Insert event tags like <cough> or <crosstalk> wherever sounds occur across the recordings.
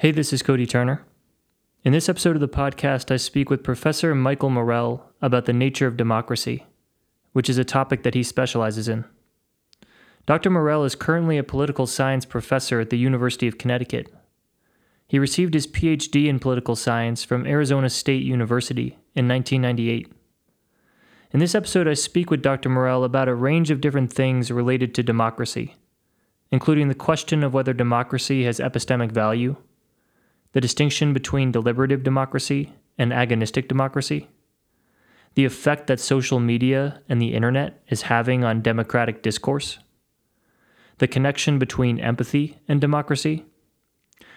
Hey, this is Cody Turner. In this episode of the podcast, I speak with Professor Michael Morrell about the nature of democracy, which is a topic that he specializes in. Dr. Morrell is currently a political science professor at the University of Connecticut. He received his PhD in political science from Arizona State University in 1998. In this episode, I speak with Dr. Morrell about a range of different things related to democracy, including the question of whether democracy has epistemic value, the distinction between deliberative democracy and agonistic democracy, the effect that social media and the internet is having on democratic discourse. The connection between empathy and democracy,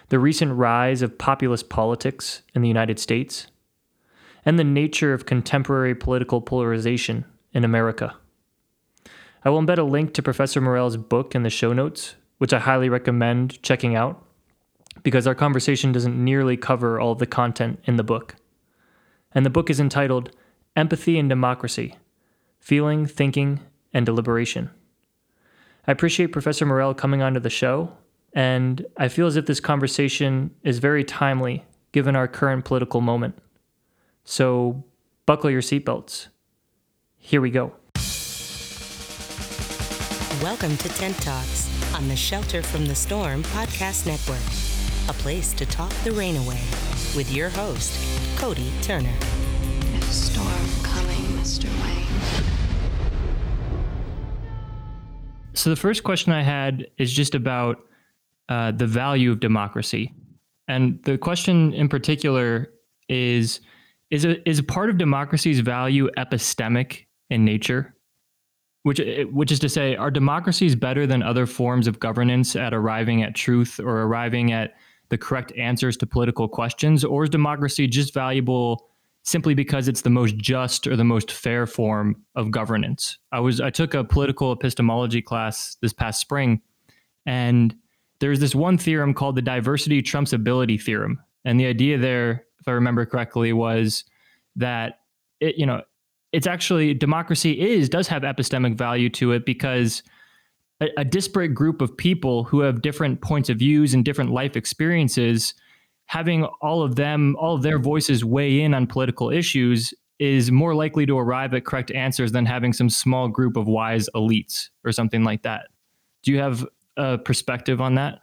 the recent rise of populist politics in the United States, and the nature of contemporary political polarization in America. I will embed a link to Professor Morrell's book in the show notes, which I highly recommend checking out because our conversation doesn't nearly cover all the content in the book. And the book is entitled Empathy and Democracy Feeling, Thinking, and Deliberation. I appreciate Professor Morrell coming onto the show, and I feel as if this conversation is very timely given our current political moment. So, buckle your seatbelts. Here we go. Welcome to Tent Talks on the Shelter from the Storm podcast network, a place to talk the rain away with your host, Cody Turner. There's a storm coming, Mr. Wayne. So the first question I had is just about uh, the value of democracy, and the question in particular is: is a is a part of democracy's value epistemic in nature? Which, which is to say, are democracies better than other forms of governance at arriving at truth or arriving at the correct answers to political questions, or is democracy just valuable simply because it's the most just or the most fair form of governance. I was I took a political epistemology class this past spring and there's this one theorem called the diversity trumps ability theorem. And the idea there, if I remember correctly, was that it, you know, it's actually democracy is does have epistemic value to it because a, a disparate group of people who have different points of views and different life experiences having all of them, all of their voices weigh in on political issues is more likely to arrive at correct answers than having some small group of wise elites or something like that. Do you have a perspective on that?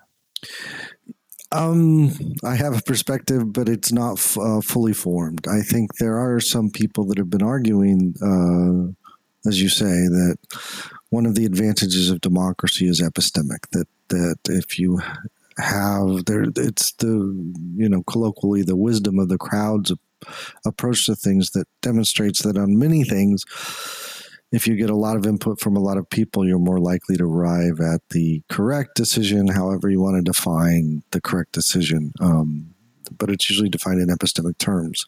Um, I have a perspective, but it's not f- uh, fully formed. I think there are some people that have been arguing, uh, as you say, that one of the advantages of democracy is epistemic. That that if you have there it's the you know colloquially the wisdom of the crowd's approach to things that demonstrates that on many things if you get a lot of input from a lot of people you're more likely to arrive at the correct decision however you want to define the correct decision um, but it's usually defined in epistemic terms.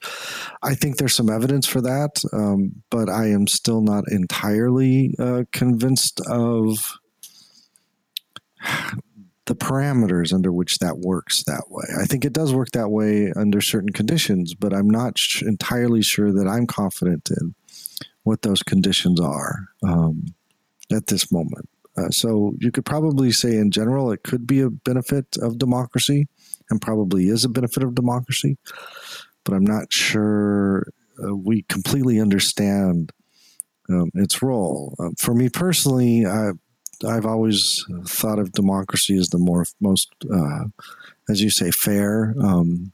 I think there's some evidence for that, um, but I am still not entirely uh, convinced of <sighs> the parameters under which that works that way. I think it does work that way under certain conditions, but I'm not sh- entirely sure that I'm confident in what those conditions are um, at this moment. Uh, so you could probably say, in general, it could be a benefit of democracy, and probably is a benefit of democracy. But I'm not sure uh, we completely understand um, its role. Uh, for me personally, I, I've always thought of democracy as the more most, uh, as you say, fair. Um,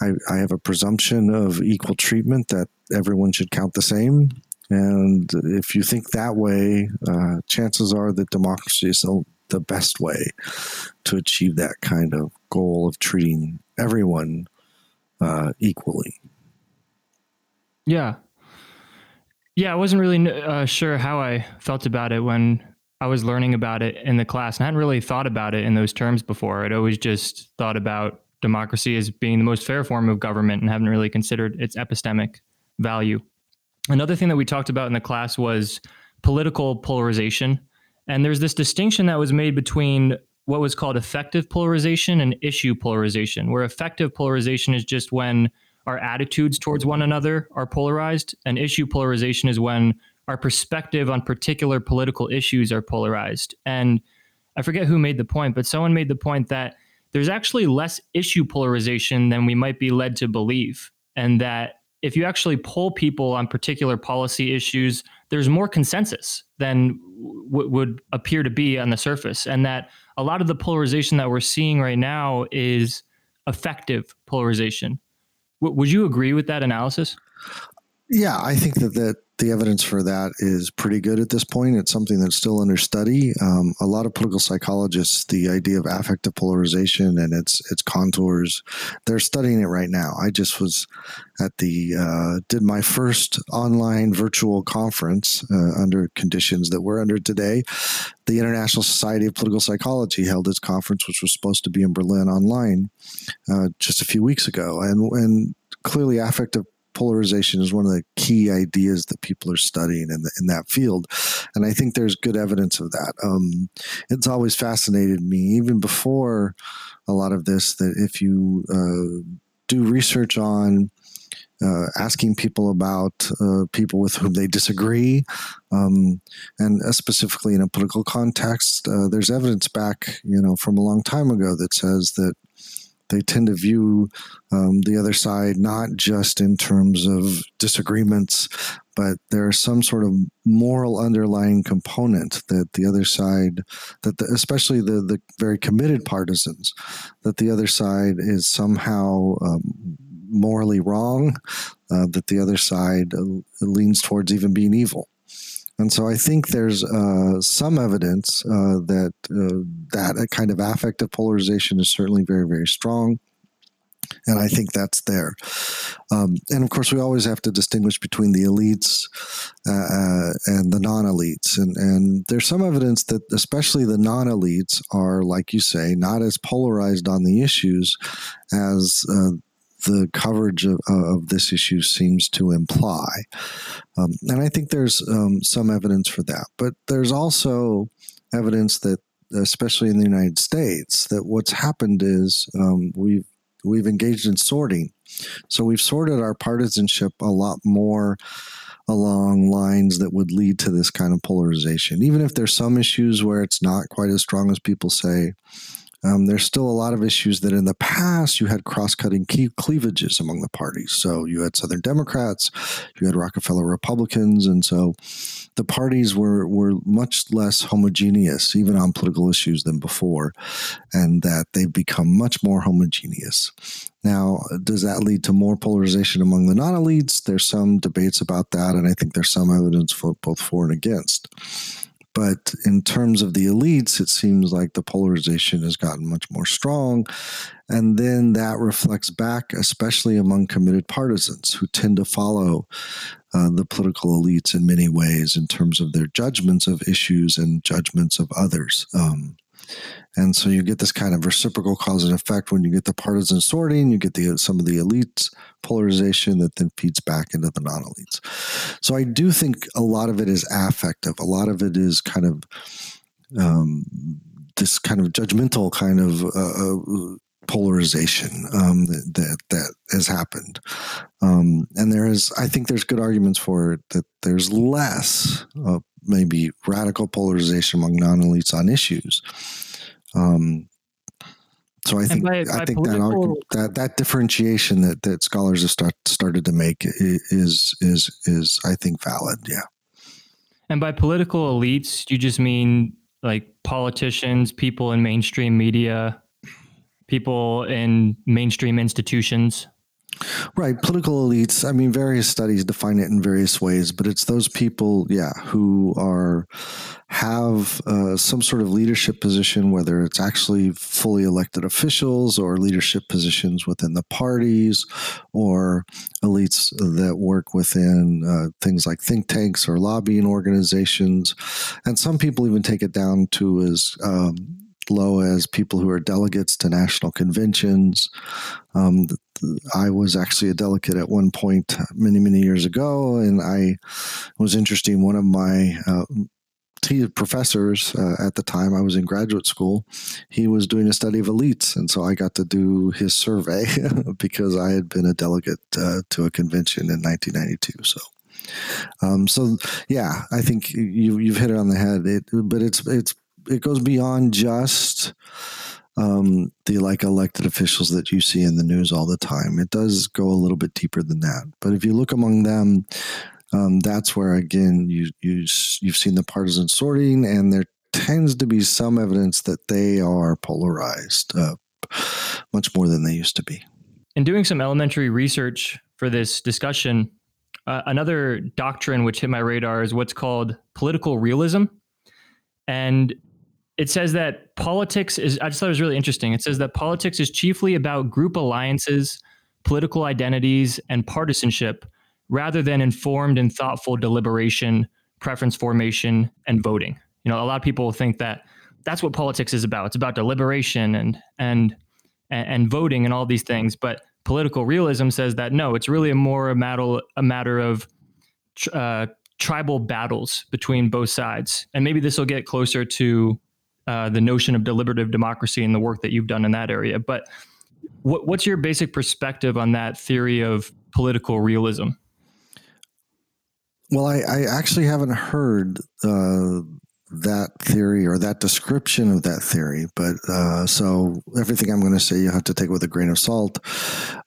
I, I, have a presumption of equal treatment that everyone should count the same. And if you think that way, uh, chances are that democracy is the best way to achieve that kind of goal of treating everyone uh, equally. Yeah. Yeah, I wasn't really uh, sure how I felt about it when I was learning about it in the class and I hadn't really thought about it in those terms before. I'd always just thought about democracy as being the most fair form of government and haven't really considered its epistemic value. Another thing that we talked about in the class was political polarization. And there's this distinction that was made between what was called affective polarization and issue polarization, where affective polarization is just when our attitudes towards one another are polarized, and issue polarization is when our perspective on particular political issues are polarized. And I forget who made the point, but someone made the point that there's actually less issue polarization than we might be led to believe. And that if you actually poll people on particular policy issues, there's more consensus than w- would appear to be on the surface. And that a lot of the polarization that we're seeing right now is affective polarization. W- would you agree with that analysis? Yeah, I think that, that the evidence for that is pretty good at this point. It's something that's still under study. Um, a lot of political psychologists, the idea of affective polarization and its its contours, they're studying it right now. I just was at the uh, did my first online virtual conference uh, under conditions that we're under today. The International Society of Political Psychology held its conference, which was supposed to be in Berlin online, uh, just a few weeks ago, and and clearly affective polarization is one of the key ideas that people are studying in, the, in that field. And I think there's good evidence of that. Um, it's always fascinated me, even before a lot of this, that if you uh, do research on uh, asking people about uh, people with whom they disagree, um, and uh, specifically in a political context, uh, there's evidence back, you know, from a long time ago that says that they tend to view um, the other side not just in terms of disagreements, but there's some sort of moral underlying component that the other side, that the, especially the the very committed partisans, that the other side is somehow um, morally wrong, uh, that the other side uh, leans towards even being evil. And so I think there's uh, some evidence uh, that uh, that kind of affective polarization is certainly very, very strong. And I think that's there. Um, and of course, we always have to distinguish between the elites uh, uh, and the non elites. And, and there's some evidence that, especially the non elites, are, like you say, not as polarized on the issues as uh, the coverage of, of, this issue seems to imply. Um, and I think there's um, some evidence for that. But there's also evidence that, especially in the United States, that what's happened is um, we've we've engaged in sorting. So we've sorted our partisanship a lot more along lines that would lead to this kind of polarization. Even if there's some issues where it's not quite as strong as people say, um, there's still a lot of issues that in the past you had cross cutting cleavages among the parties. So you had Southern Democrats, you had Rockefeller Republicans, and so the parties were, were much less homogeneous, even on political issues, than before, and that they've become much more homogeneous. Now, does that lead to more polarization among the non elites? There's some debates about that, and I think there's some evidence for both for and against. But in terms of the elites, it seems like the polarization has gotten much more strong. And then that reflects back, especially among committed partisans who tend to follow uh, the political elites in many ways in terms of their judgments of issues and judgments of others. Um, and so you get this kind of reciprocal cause and effect when you get the partisan sorting, you get the some of the elites polarization that then feeds back into the non elites. So I do think a lot of it is affective. A lot of it is kind of um, this kind of judgmental kind of uh, uh polarization um, that that has happened, um, and there is. I think there's good arguments for it that there's less uh, maybe radical polarization among non elites on issues um, so I think by, by I think that, that that differentiation that, that scholars have start, started to make is is is I think valid. Yeah. And by political elites, you just mean like politicians, people in mainstream media, people in mainstream institutions. Right, political elites. I mean, various studies define it in various ways, but it's those people, yeah, who are have uh, some sort of leadership position, whether it's actually fully elected officials or leadership positions within the parties, or elites that work within uh, things like think tanks or lobbying organizations, and some people even take it down to as um, low as people who are delegates to national conventions. Um, I was actually a delegate at one point many, many years ago, and I was interested. One of my uh, professors uh, at the time I was in graduate school, he was doing a study of elites, and so I got to do his survey <laughs> because I had been a delegate uh, to a convention in 1992. So. Um, so yeah, I think you you've hit it on the head. It, but it's it's it goes beyond just um, the like elected officials that you see in the news all the time. It does go a little bit deeper than that. But if you look among them, um, that's where again you you you've seen the partisan sorting, and there tends to be some evidence that they are polarized uh, much more than they used to be. In doing some elementary research for this discussion, uh, another doctrine which hit my radar is what's called political realism. And it says that politics is, I just thought it was really interesting. It says that politics is chiefly about group alliances, political identities, and partisanship, rather than informed and thoughtful deliberation, preference formation, and voting. You know, a lot of people think that that's what politics is about. It's about deliberation and and and, voting and all these things. But political realism says that no, it's really a more a matter a matter of uh, tribal battles between both sides. And maybe this will get closer to uh, the notion of deliberative democracy and the work that you've done in that area. But what, what's your basic perspective on that theory of political realism? Well, I, I actually haven't heard uh, that theory or that description of that theory. But uh, so everything I'm going to say, you have to take with a grain of salt.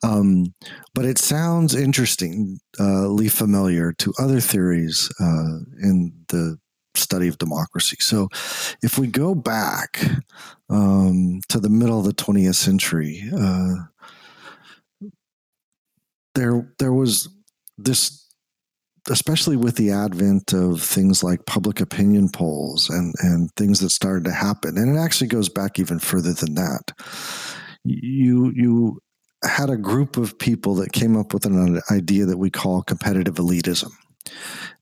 Um, but it sounds interestingly uh, familiar to other theories uh, in the study of democracy. So if we go back um, to the middle of the 20th century, uh, there there was this especially with the advent of things like public opinion polls and, and things that started to happen, and it actually goes back even further than that. You you had a group of people that came up with an idea that we call competitive elitism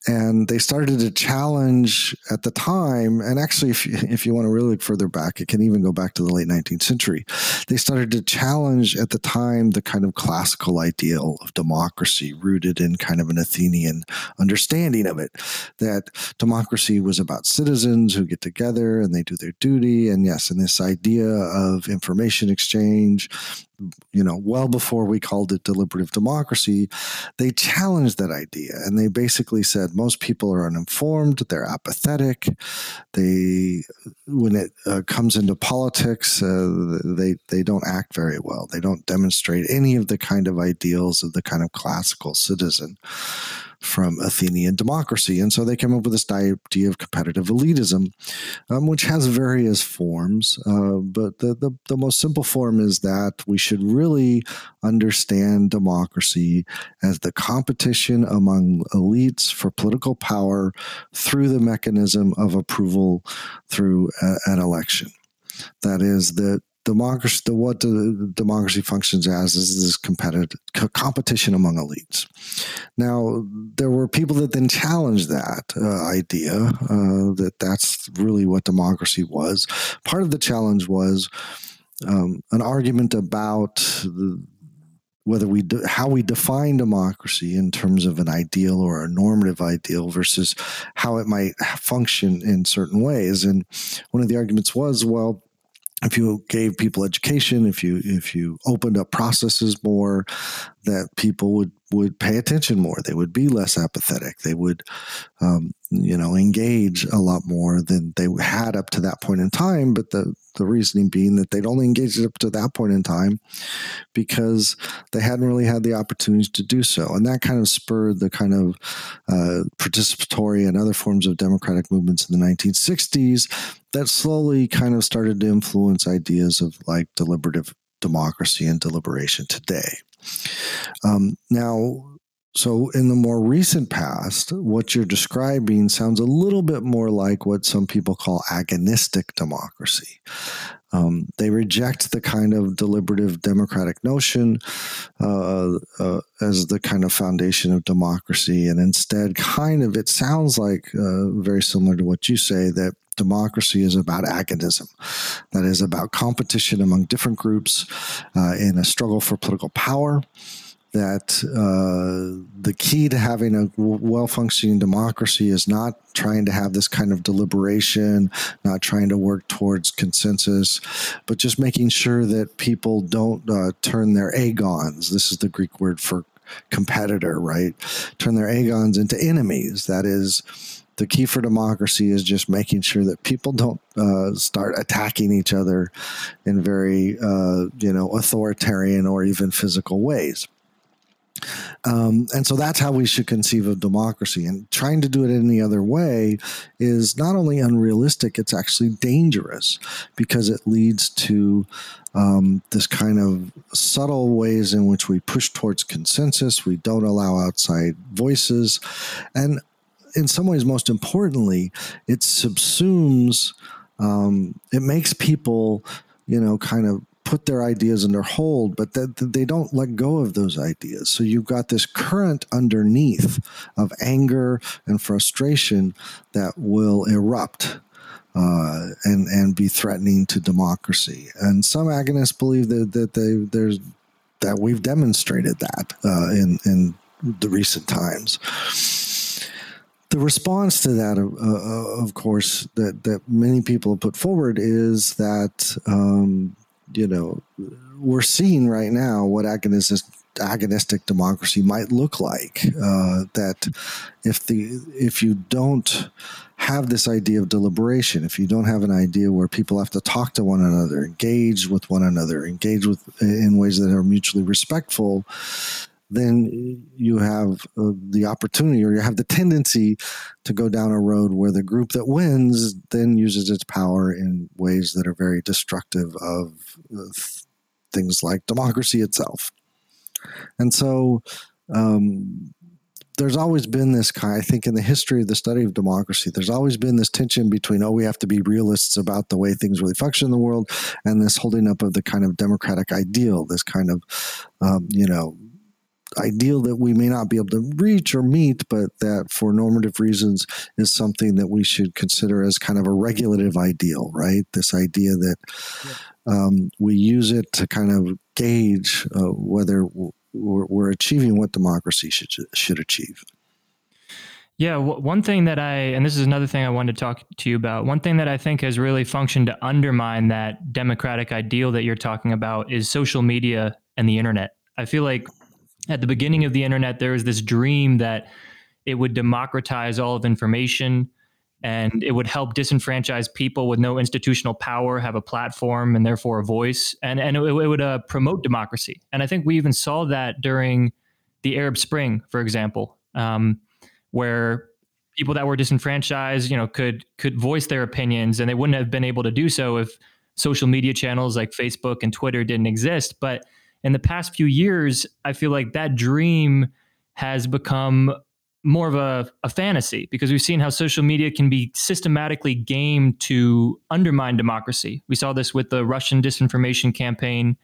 and they started to challenge at the time and actually if you, if you want to really look further back it can even go back to the late 19th century. They started to challenge at the time the kind of classical ideal of democracy rooted in kind of an athenian understanding of it that democracy was about citizens who get together and they do their duty and yes and this idea of information exchange you know, well before we called it deliberative democracy, they challenged that idea and they basically said most people are uninformed, they're apathetic, they when it uh, comes into politics, uh, they they don't act very well. They don't demonstrate any of the kind of ideals of the kind of classical citizen from Athenian democracy. And so they came up with this idea of competitive elitism, um, which has various forms. Uh, but the, the, the most simple form is that we should really understand democracy as the competition among elites for political power through the mechanism of approval through a, an election. That is, that democracy, the, what the democracy functions as is this competitive competition among elites. Now, there were people that then challenged that uh, idea uh, that that's really what democracy was. Part of the challenge was um, an argument about the, whether we de- how we define democracy in terms of an ideal or a normative ideal versus how it might function in certain ways and one of the arguments was well if you gave people education, if you if you opened up processes more, that people would would pay attention more. They would be less apathetic. They would, um, you know, engage a lot more than they had up to that point in time. But the the reasoning being that they'd only engaged up to that point in time because they hadn't really had the opportunities to do so, and that kind of spurred the kind of uh, participatory and other forms of democratic movements in the 1960s that slowly kind of started to influence ideas of like deliberative democracy and deliberation today. Um, now, so in the more recent past, what you're describing sounds a little bit more like what some people call agonistic democracy. Um, they reject the kind of deliberative democratic notion uh, uh, as the kind of foundation of democracy, and instead, kind of, it sounds like uh, very similar to what you say that democracy is about agonism. That is about competition among different groups uh, in a struggle for political power. That uh, the key to having a well functioning democracy is not trying to have this kind of deliberation, not trying to work towards consensus, but just making sure that people don't uh, turn their agons. This is the Greek word for competitor, right? Turn their agons into enemies. That is, the key for democracy is just making sure that people don't uh, start attacking each other in very uh, you know authoritarian or even physical ways. Um, and so that's how we should conceive of democracy. And trying to do it any other way is not only unrealistic, it's actually dangerous because it leads to um, this kind of subtle ways in which we push towards consensus. We don't allow outside voices. And in some ways, most importantly, it subsumes, um, it makes people, you know, kind of put their ideas under hold, but that they don't let go of those ideas. So you've got this current underneath of anger and frustration that will erupt. Uh, and and be threatening to democracy, and some agonists believe that that they there's that we've demonstrated that uh, in in the recent times the response to that, uh, of course, that, that many people have put forward is that, um, you know, we're seeing right now what agonistic, agonistic democracy might look like. Uh, that if the if you don't have this idea of deliberation, if you don't have an idea where people have to talk to one another, engage with one another, engage with in ways that are mutually respectful, then you have uh, the opportunity or you have the tendency to go down a road where the group that wins then uses its power in ways that are very destructive of uh, things like democracy itself. And so um, there's always been this kind, I think, in the history of the study of democracy, there's always been this tension between, oh, we have to be realists about the way things really function in the world, and this holding up of the kind of democratic ideal, this kind of, um, you know, ideal that we may not be able to reach or meet, but that for normative reasons is something that we should consider as kind of a regulative ideal, right? This idea that um, we use it to kind of gauge uh, whether we're, we're, achieving what democracy should should achieve. Yeah, one thing that I, and this is another thing I wanted to talk to you about, one thing that I think has really functioned to undermine that democratic ideal that you're talking about is social media and the internet. I feel like at the beginning of the internet, there was this dream that it would democratize all of information and it would help disenfranchised people with no institutional power have a platform and therefore a voice. And, and it, it would uh, promote democracy. And i think we even saw that during the arab spring for example um, where people that were disenfranchised you know could could voice their opinions and they wouldn't have been able to do so if social media channels like facebook and twitter didn't exist. But in the past few years, I feel like that dream has become more of a, a fantasy because we've seen how social media can be systematically gamed to undermine democracy. We saw this with the Russian disinformation campaign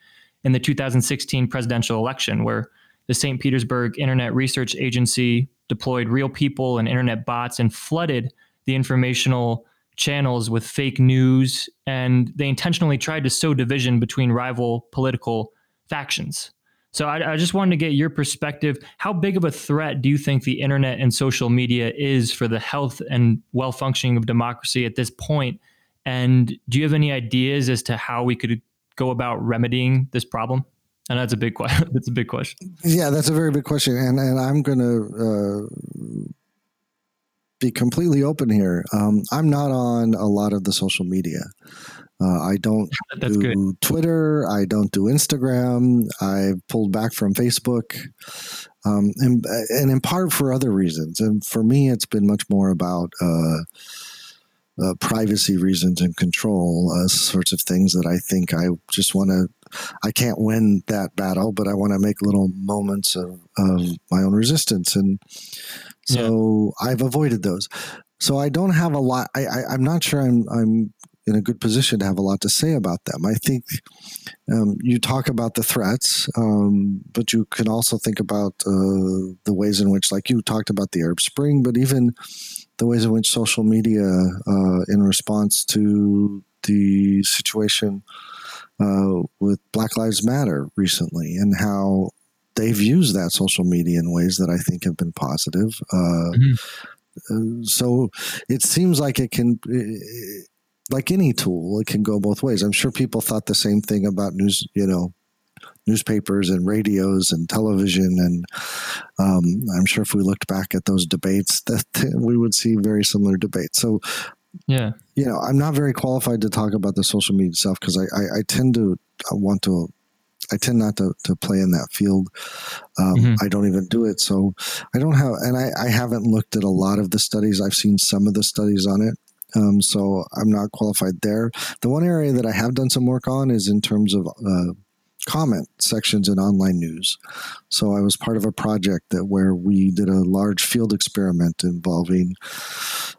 in the 2016 presidential election, where the St. Petersburg Internet Research Agency deployed real people and internet bots and flooded the informational channels with fake news. And they intentionally tried to sow division between rival political factions. So I, I, just wanted to get your perspective. How big of a threat do you think the internet and social media is for the health and well functioning of democracy at this point? And do you have any ideas as to how we could go about remedying this problem? And that's a big question. <laughs> that's a big question. Yeah, that's a very big question, and and I'm going to uh, be completely open here. Um, I'm not on a lot of the social media. Uh, I don't <laughs> That's do good. Twitter. I don't do Instagram. I pulled back from Facebook, um, and and in part for other reasons. And for me, it's been much more about uh, uh, privacy reasons and control, uh, sorts of things that I think I just want to. I can't win that battle, but I want to make little moments of, of my own resistance, and so yeah. I've avoided those. So I don't have a lot. I, I I'm not sure I'm I'm in a good position to have a lot to say about them. I think um, you talk about the threats, um, but you can also think about uh, the ways in which, like you talked about the Arab Spring, but even the ways in which social media, uh, in response to the situation uh, with Black Lives Matter recently, and how they've used that social media in ways that I think have been positive. Uh, mm-hmm. Uh, so it seems like it can like any tool, it can go both ways. I'm sure people thought the same thing about news, you know, newspapers and radios and television. And um, I'm sure if we looked back at those debates, that <laughs> we would see very similar debates. So, yeah, you know, I'm not very qualified to talk about the social media stuff because I, I, I, tend to I want to. I tend not to, to play in that field. Um, mm-hmm. I don't even do it. So I don't have, and I, I haven't looked at a lot of the studies. I've seen some of the studies on it. Um, so I'm not qualified there. The one area that I have done some work on is in terms of uh, comment sections in online news. So I was part of a project that where we did a large field experiment involving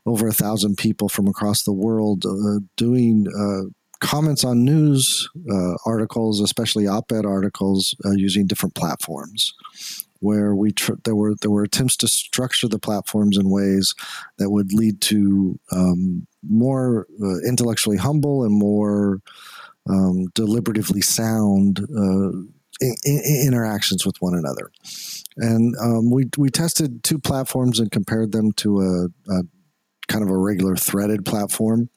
over a thousand people from across the world uh, doing uh, comments on news uh, articles, especially op-ed articles, uh, using different platforms where we tr- there were there were attempts to structure the platforms in ways that would lead to um, more uh, intellectually humble and more um, deliberatively sound uh, in, in interactions with one another. And um, we we tested two platforms and compared them to a, a kind of a regular threaded platform.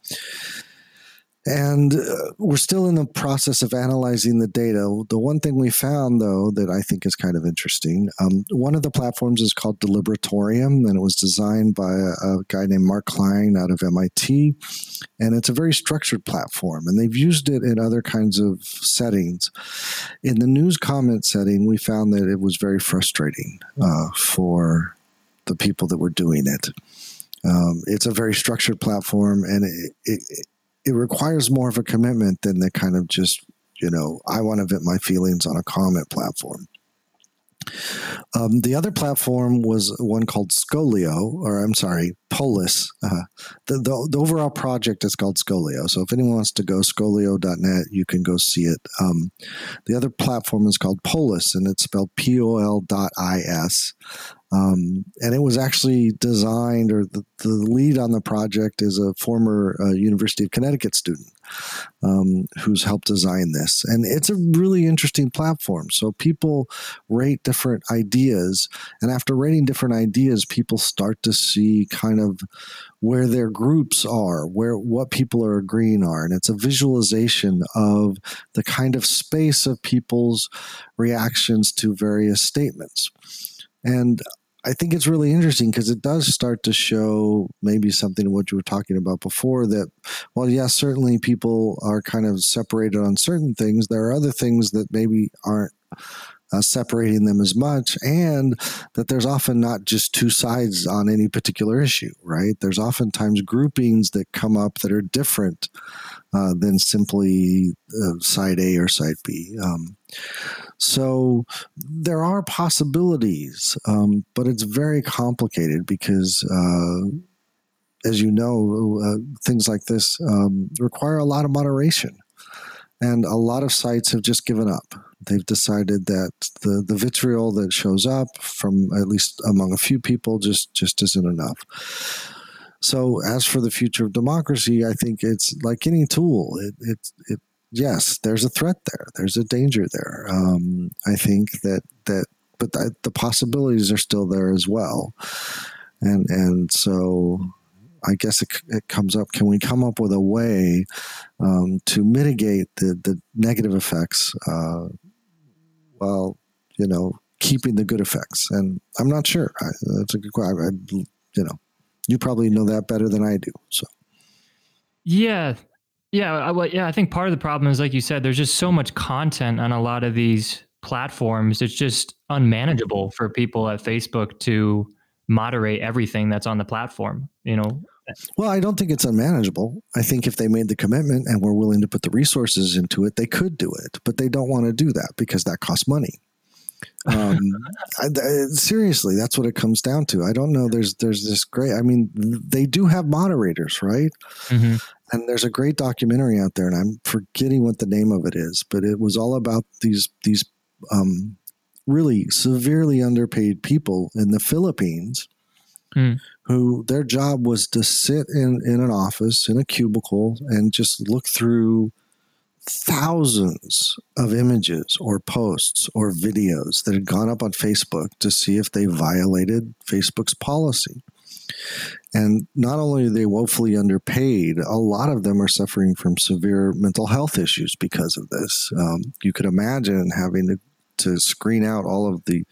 And uh, we're still in the process of analyzing the data. The one thing we found, though, that I think is kind of interesting um, one of the platforms is called Deliberatorium, and it was designed by a, a, guy named Mark Klein out of MIT. And it's a very structured platform, and they've used it in other kinds of settings. In the news comment setting, we found that it was very frustrating uh, for the people that were doing it. Um, it's a very structured platform, and it, it, it requires more of a commitment than the kind of just you know I want to vent my feelings on a comment platform. Um, the other platform was one called Scolio, or I'm sorry, Polis. Uh, the, the, the, overall project is called Scolio. So if anyone wants to go scolio.net, you can go see it. Um, the other platform is called Polis, and it's spelled P O L dot I S. Um, and it was actually designed, or the, the lead on the project is a former uh, University of Connecticut student um, who's helped design this. And it's a really interesting platform. So people rate different ideas, and after rating different ideas, people start to see kind of where their groups are, where what people are agreeing are, and it's a visualization of the kind of space of people's reactions to various statements. And I think it's really interesting because it does start to show maybe something what you were talking about before that, well, yes, certainly people are kind of separated on certain things. There are other things that maybe aren't uh, separating them as much, and that there's often not just two sides on any particular issue, right? There's oftentimes groupings that come up that are different uh, than simply uh, side A or side B. Um, so there are possibilities, um, but it's very complicated because uh, as you know, uh, things like this um, require a lot of moderation. And a lot of sites have just given up. They've decided that the, the vitriol that shows up from at least among a few people just, just isn't enough. So, as for the future of democracy, I think it's like any tool. It, it, it yes, there's a threat there. There's a danger there. Um, I think that that, but the, the possibilities are still there as well. And and so I guess it, it, comes up can we come up with a way um, to mitigate the, the negative effects uh, while, you know, keeping the good effects? And I'm not sure. I, that's a good question. I, you know, you probably know that better than I do. So, yeah. Yeah. I, well, yeah. I think part of the problem is, like you said, there's just so much content on a lot of these platforms. It's just unmanageable for people at Facebook to moderate everything that's on the platform. You know, well, I don't think it's unmanageable. I think if they made the commitment and were willing to put the resources into it, they could do it, but they don't want to do that because that costs money. Um, <laughs> I, I, seriously, that's what it comes down to. I don't know. There's there's this great. I mean, they do have moderators, right? Mm-hmm. And there's a great documentary out there, and I'm forgetting what the name of it is, but it was all about these these um, really severely underpaid people in the Philippines. Mm who their job was to sit in, in an office in a cubicle and just look through thousands of images or posts or videos that had gone up on Facebook to see if they violated Facebook's policy. And not only are they woefully underpaid, a lot of them are suffering from severe mental health issues because of this. Um, you could imagine having to, to screen out all of the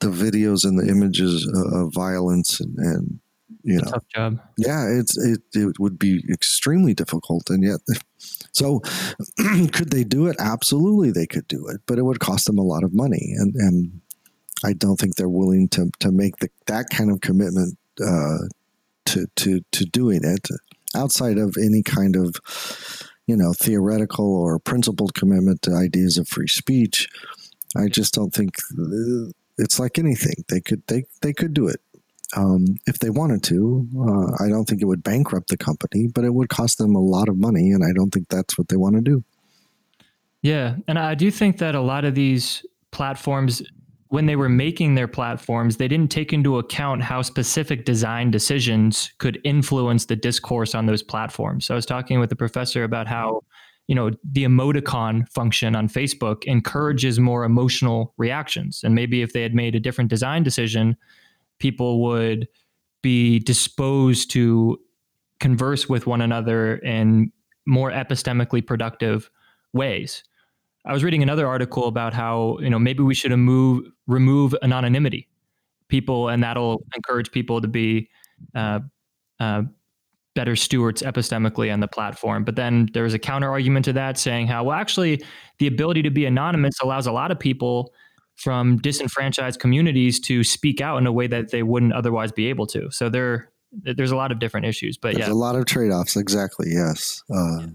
the videos and the images of violence and, and you know, tough job. Yeah, it's it it would be extremely difficult, and yet, <laughs> so <clears throat> could they do it? Absolutely, they could do it, but it would cost them a lot of money, and and I don't think they're willing to to make the, that kind of commitment uh, to to to doing it outside of any kind of you know theoretical or principled commitment to ideas of free speech. I just don't think it's like anything. They could they they could do it um, if they wanted to. Uh, I don't think it would bankrupt the company, but it would cost them a lot of money, and I don't think that's what they want to do. Yeah, and I do think that a lot of these platforms, when they were making their platforms, they didn't take into account how specific design decisions could influence the discourse on those platforms. So I was talking with a professor about how you know the emoticon function on facebook encourages more emotional reactions and maybe if they had made a different design decision people would be disposed to converse with one another in more epistemically productive ways. I was reading another article about how you know maybe we should remove remove anonymity, people, and that'll encourage people to be uh, uh, better stewards epistemically on the platform. But then there was a counter argument to that, saying how well actually the ability to be anonymous allows a lot of people from disenfranchised communities to speak out in a way that they wouldn't otherwise be able to. So there, there's a lot of different issues, but there's yeah, a lot of trade offs. Exactly. Yes. Uh,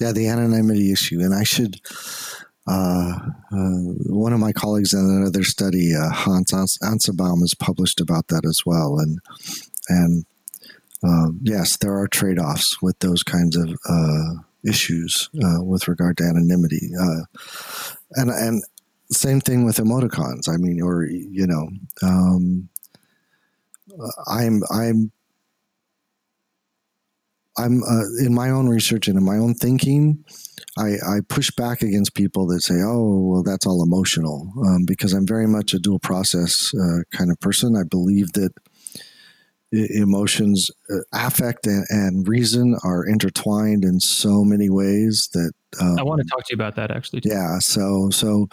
yeah, the anonymity issue, and I should. Uh, uh, one of my colleagues in another study, uh, Hans Asenbaum, has published about that as well, and and um, yes, there are trade offs with those kinds of uh, issues uh, with regard to anonymity, uh, and and same thing with emoticons. I mean, or you know, um, I'm I'm I'm uh, in my own research and in my own thinking. I, I, push back against people that say, "Oh, well, that's all emotional," um, because I'm very much a dual process uh, kind of person. I believe that emotions, uh, affect, and, and, reason are intertwined in so many ways that um, I want to talk to you about that actually. Too. Yeah. So so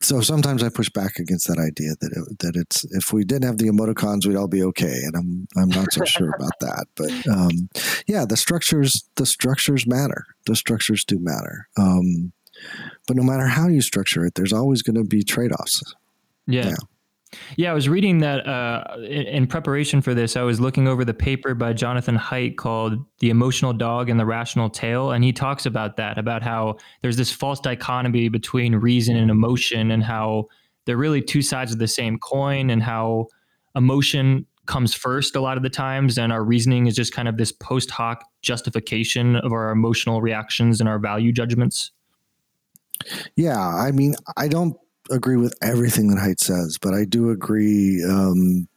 so sometimes I push back against that idea that it, that it's if we didn't have the emoticons, we'd all be okay, and I'm I'm not so sure about <laughs> that. But um, yeah, the structures the structures matter. The structures do matter. Um, but no matter how you structure it, there's always going to be trade offs. Yeah. yeah. Yeah, I was reading that uh, in, in, preparation for this. I was looking over the paper by Jonathan Haidt called "The Emotional Dog and the Rational Tail," and he talks about that, about how there's this false dichotomy between reason and emotion, and how they're really two sides of the same coin, and how emotion comes first a lot of the times, and our reasoning is just kind of this post hoc justification of our emotional reactions and our value judgments. Yeah, I mean, I don't agree with everything that Haidt says, but I do agree um,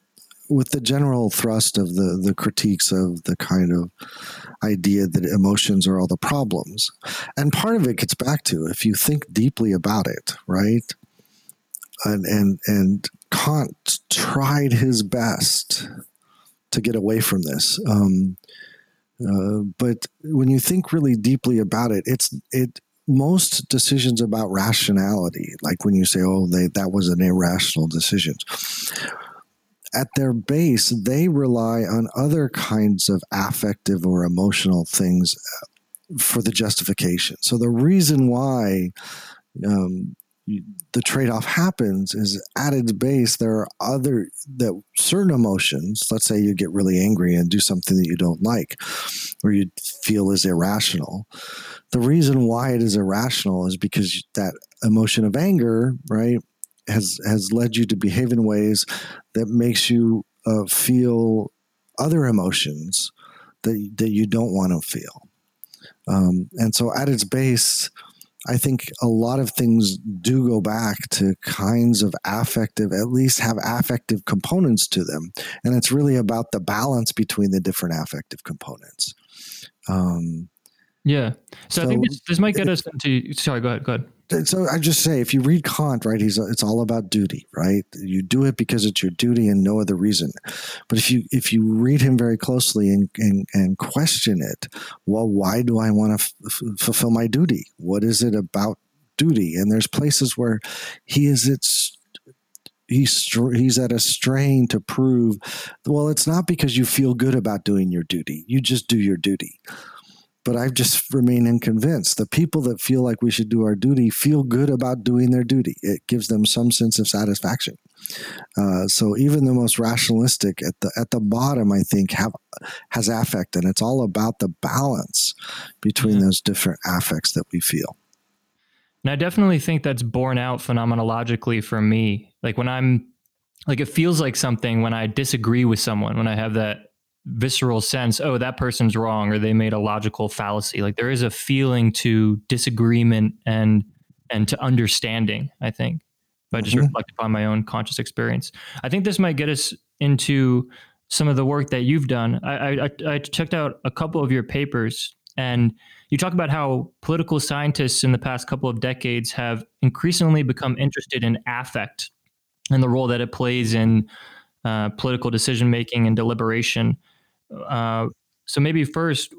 with the general thrust of the the critiques of the kind of idea that emotions are all the problems. And part of it gets back to if you think deeply about it, right? And and and Kant tried his best to get away from this. Um, uh, but when you think really deeply about it, it's it most decisions about rationality, like when you say, "Oh, they, that was an irrational decision," at their base, they rely on other kinds of affective or emotional things uh, for the justification. So the reason why um, the trade-off happens is at its base there are other that certain emotions let's say you get really angry and do something that you don't like or you feel is irrational the reason why it is irrational is because that emotion of anger right has has led you to behave in ways that makes you uh, feel other emotions that that you don't want to feel um, and so at its base I think a lot of things do go back to kinds of affective, at least have affective components to them. And it's really about the balance between the different affective components. Um, yeah. So, so, I think this, this might get it, us into. Sorry, go ahead. Go ahead. so I just say, if you read Kant, right, he's it's all about duty, right? You do it because it's your duty and no other reason. But if you if you read him very closely and and, and question it, well, why do I want to f- fulfill my duty? What is it about duty? And there's places where he is it's he's he's at a strain to prove well it's not because you feel good about doing your duty you just do your duty but I've just remained unconvinced. The people that feel like we should do our duty feel good about doing their duty. It gives them some sense of satisfaction. Uh, so even the most rationalistic at the at the bottom, I think, have has affect, and it's all about the balance between mm-hmm. those different affects that we feel. And I definitely think that's borne out phenomenologically for me. Like when I'm like it feels like something when I disagree with someone, when I have that visceral sense, oh, that person's wrong or they made a logical fallacy. Like there is a feeling to disagreement and and to understanding, I think. If I just mm-hmm. reflect upon my own conscious experience. I think this might get us into some of the work that you've done. I, I, I checked out a couple of your papers and you talk about how political scientists in the past couple of decades have increasingly become interested in affect and the role that it plays in uh, political decision making and deliberation. Uh, so maybe first,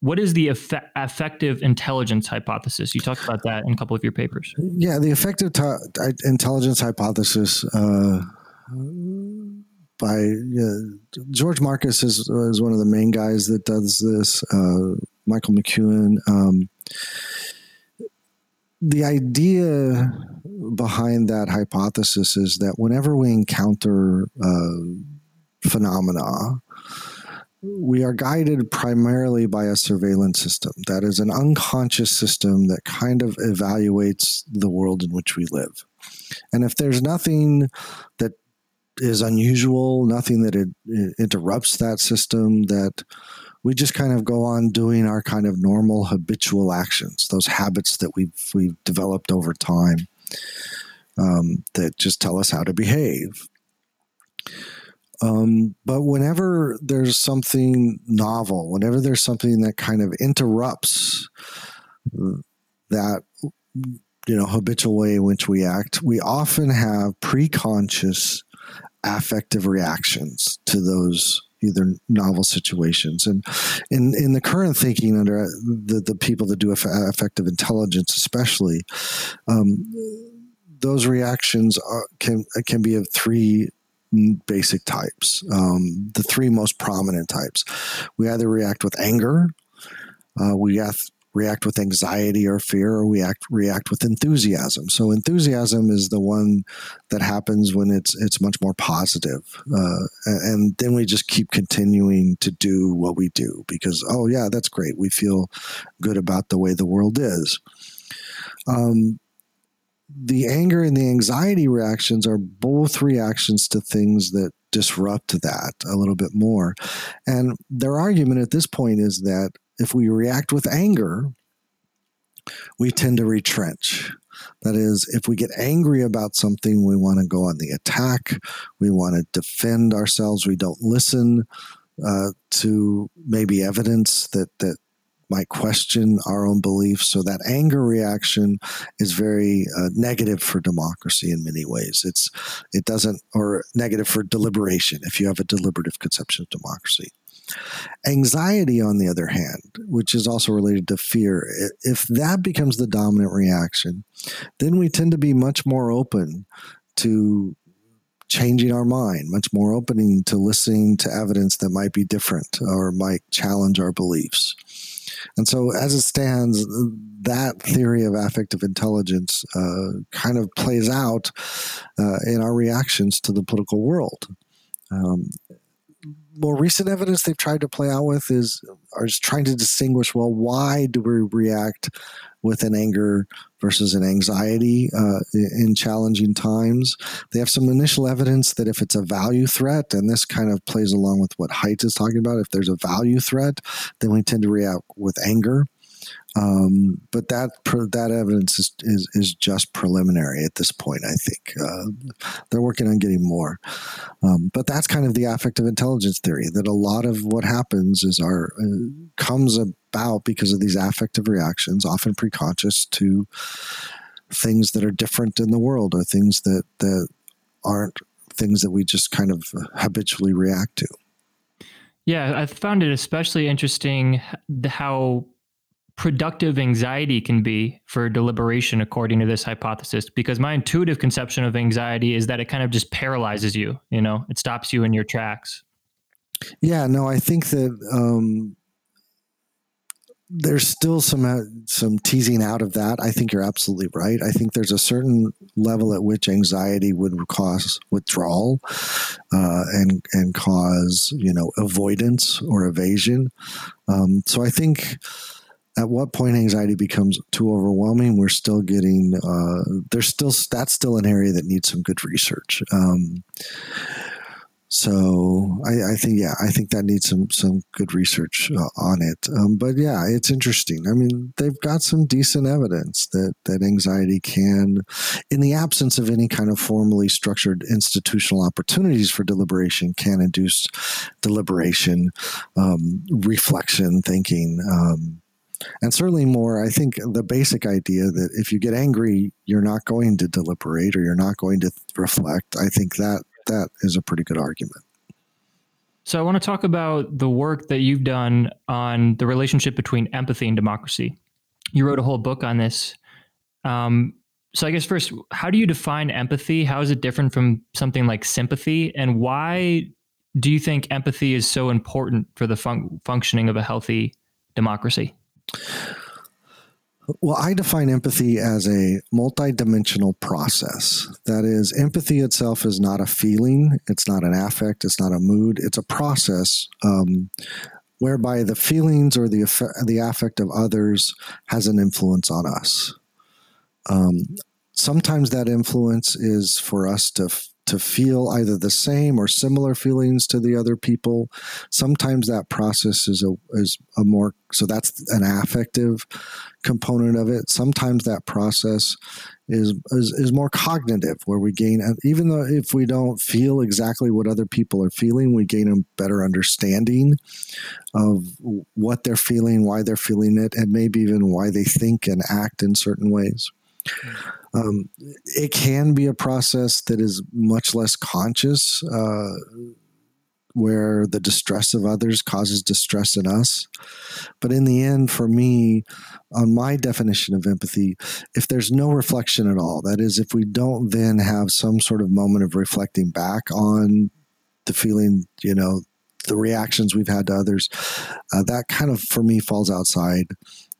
what is the effect, affective intelligence hypothesis? You talked about that in a couple of your papers. Yeah, the affective t- intelligence hypothesis uh, by George Marcus is, is one of the main guys that does this. Uh, Michael MacKuen. Um, the idea behind that hypothesis is that whenever we encounter uh, phenomena, we are guided primarily by a surveillance system that is an unconscious system that kind of evaluates the world in which we live. And if there's nothing that is unusual, nothing that it, it interrupts that system, that we just kind of go on doing our kind of normal habitual actions, those habits that we've we've developed over time um, that just tell us how to behave. Um, but whenever there's something novel, whenever there's something that kind of interrupts that you know habitual way in which we act, we often have preconscious affective reactions to those either novel situations. And in in the current thinking under the the people that do affective intelligence, especially. Um, those reactions are, can can be of three basic types. Um, the three most prominent types. We either react with anger, uh, we react with anxiety or fear, or we act react with enthusiasm. So enthusiasm is the one that happens when it's it's much more positive, uh, and then we just keep continuing to do what we do because oh yeah, that's great. We feel good about the way the world is. Um, the anger and the anxiety reactions are both reactions to things that disrupt that a little bit more. And their argument at this point is that if we react with anger, we tend to retrench. That is, if we get angry about something, we want to go on the attack. We want to defend ourselves. We don't listen uh, to maybe evidence that that might question our own beliefs. So that anger reaction is very uh, negative for democracy in many ways. It's it doesn't or negative for deliberation if you have a deliberative conception of democracy. Anxiety, on the other hand, which is also related to fear, if that becomes the dominant reaction, then we tend to be much more open to changing our mind, much more opening to listening to evidence that might be different or might challenge our beliefs. And so, as it stands, that theory of affective intelligence uh, kind of plays out uh, in our reactions to the political world. Um, more recent evidence they've tried to play out with is are trying to distinguish well why do we react with an anger versus an anxiety uh, in challenging times. They have some initial evidence that if it's a value threat, and this kind of plays along with what Haidt is talking about, if there's a value threat, then we tend to react with anger. Um, but that that evidence is, is, is just preliminary at this point. I think uh, they're working on getting more. Um, but that's kind of the affective intelligence theory that a lot of what happens is our uh, comes about because of these affective reactions, often preconscious to things that are different in the world or things that that aren't things that we just kind of habitually react to. Yeah, I found it especially interesting how productive anxiety can be for deliberation according to this hypothesis because my intuitive conception of anxiety is that it kind of just paralyzes you you know it stops you in your tracks yeah no i think that um, there's still some uh, some teasing out of that. I think you're absolutely right. I think there's a certain level at which anxiety would cause withdrawal uh, and and cause you know avoidance or evasion. Um, so i think at what point anxiety becomes too overwhelming we're still getting uh, there's still that's still an area that needs some good research. Um, so I, I, think yeah I think that needs some some good research uh, on it. Um, but yeah it's interesting. I mean they've got some decent evidence that that anxiety can in the absence of any kind of formally structured institutional opportunities for deliberation can induce deliberation um, reflection thinking um, and certainly more. I think the basic idea that if you get angry you're not going to deliberate or you're not going to reflect. I think that that is a pretty good argument. So i want to talk about the work that you've done on the relationship between empathy and democracy. You wrote a whole book on this. Um, so i guess first how do you define empathy? How is it different from something like sympathy? And why do you think empathy is so important for the fun- functioning of a healthy democracy well, I define empathy as a multidimensional process. That is, empathy itself is not a feeling, it's not an affect, it's not a mood, it's a process um, whereby the feelings or the, the affect of others has an influence on us. Um, sometimes that influence is for us to to feel either the same or similar feelings to the other people. Sometimes that process is a is a more so that's an affective component of it. Sometimes that process is is, is more cognitive, where we gain even though if we don't feel exactly what other people are feeling, we gain a better understanding of what they're feeling, why they're feeling it, and maybe even why they think and act in certain ways. Mm-hmm. Um, it can be a process that is much less conscious, uh, where the distress of others causes distress in us. But in the end, for me, on my definition of empathy, if there's no reflection at all, that is, if we don't then have some sort of moment of reflecting back on the feeling, you know, the reactions we've had to others, uh, that kind of, for me, falls outside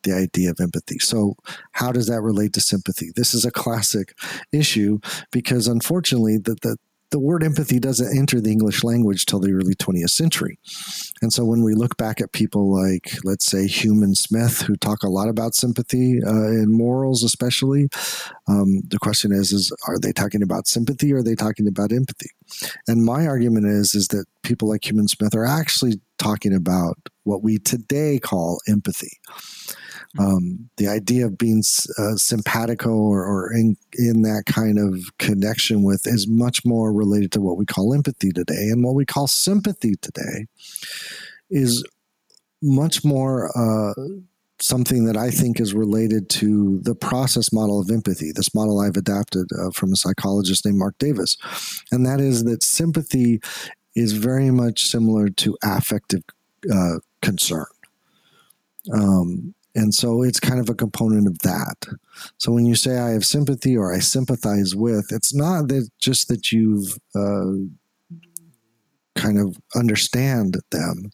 the idea of empathy. So, how does that relate to sympathy? This is a classic issue because, unfortunately, the, the the word empathy doesn't enter the English language till the early 20th century. And so when we look back at people like, let's say, Hume and Smith, who talk a lot about sympathy uh, and morals, especially, um, the question is, is are they talking about sympathy or are they talking about empathy? And my argument is, is that people like Hume and Smith are actually talking about what we today call empathy. Um, the idea of being uh, simpatico or, or in, in that kind of connection with is much more related to what we call empathy today. And what we call sympathy today is much more uh, something that I think is related to the process model of empathy, this model I've adapted uh, from a psychologist named Mark Davis. And that is that sympathy is very much similar to affective uh, concern. Um, and so it's kind of a component of that. So when you say I have sympathy or I sympathize with, it's not that just that you've uh, kind of understand them.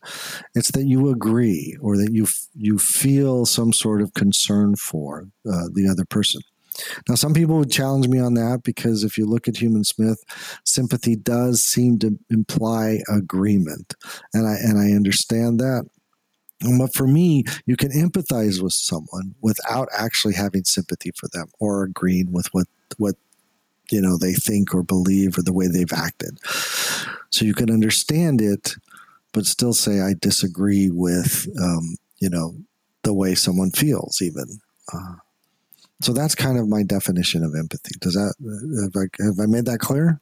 It's that you agree or that you you feel some sort of concern for uh, the other person. Now, some people would challenge me on that because if you look at Hume and Smith, sympathy does seem to imply agreement, and I and I understand that. But for me, you can empathize with someone without actually having sympathy for them or agreeing with what what you know they think or believe or the way they've acted. So you can understand it, but still say I disagree with um, you know the way someone feels, even. Uh, so that's kind of my definition of empathy. Does that have I, have I made that clear?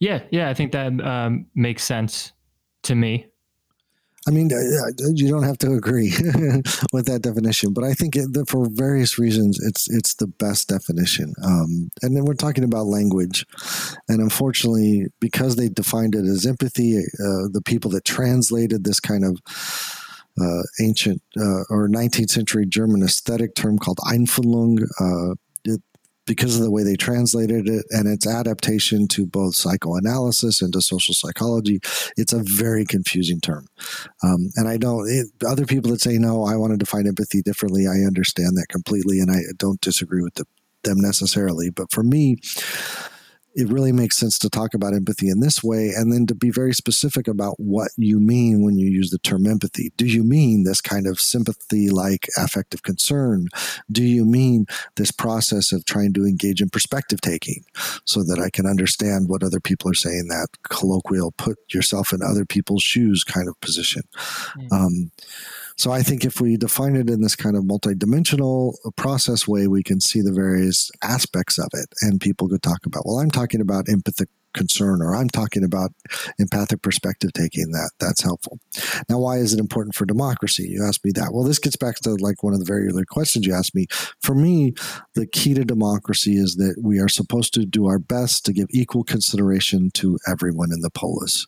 Yeah, yeah, I think that um, makes sense to me. I mean, uh, you don't have to agree <laughs> with that definition, but I think it, for various reasons, it's it's the best definition. Um, and then we're talking about language, and unfortunately, because they defined it as empathy, uh, the people that translated this kind of uh, ancient uh, or 19th century German aesthetic term called Einfühlung. Because of the way they translated it and its adaptation to both psychoanalysis and to social psychology, it's a very confusing term. Um, and I don't, it, other people that say, no, I want to define empathy differently, I understand that completely and I don't disagree with the, them necessarily. But for me, it really makes sense to talk about empathy in this way and then to be very specific about what you mean when you use the term empathy. Do you mean this kind of sympathy like affective concern? Do you mean this process of trying to engage in perspective taking so that I can understand what other people are saying, that colloquial put yourself in other people's shoes kind of position? Mm. Um, so I think if we define it in this kind of multidimensional process way, we can see the various aspects of it. And people could talk about, well, I'm talking about empathic concern or I'm talking about empathic perspective taking that that's helpful. Now why is it important for democracy? You asked me that. Well, this gets back to like one of the very early questions you asked me. For me, the key to democracy is that we are supposed to do our best to give equal consideration to everyone in the polis.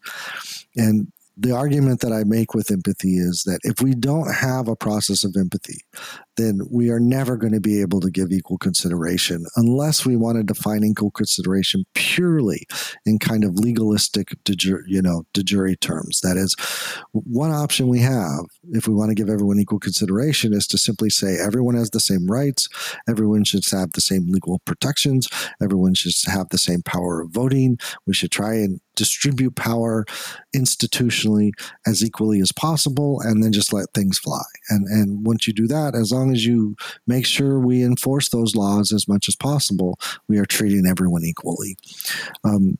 And the argument that I make with empathy is that if we don't have a process of empathy, then we are never going to be able to give equal consideration unless we want to define equal consideration purely in kind of legalistic, you know, de jure terms. That is, one option we have if we want to give everyone equal consideration is to simply say everyone has the same rights, everyone should have the same legal protections, everyone should have the same power of voting. We should try and distribute power institutionally as equally as possible and then just let things fly. And and once you do that, as long as you make sure we enforce those laws as much as possible, we are treating everyone equally. Um,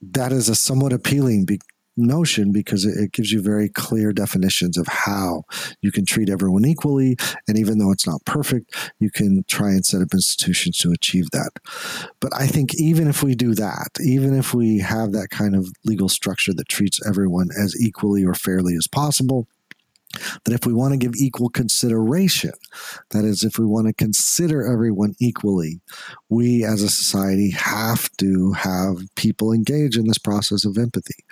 that is a somewhat appealing be- notion because it, gives you very clear definitions of how you can treat everyone equally. And even though it's not perfect, you can try and set up institutions to achieve that. But I think even if we do that, even if we have that kind of legal structure that treats everyone as equally or fairly as possible, that if we want to give equal consideration, that is, if we want to consider everyone equally, we as a society have to have people engage in this process of empathy.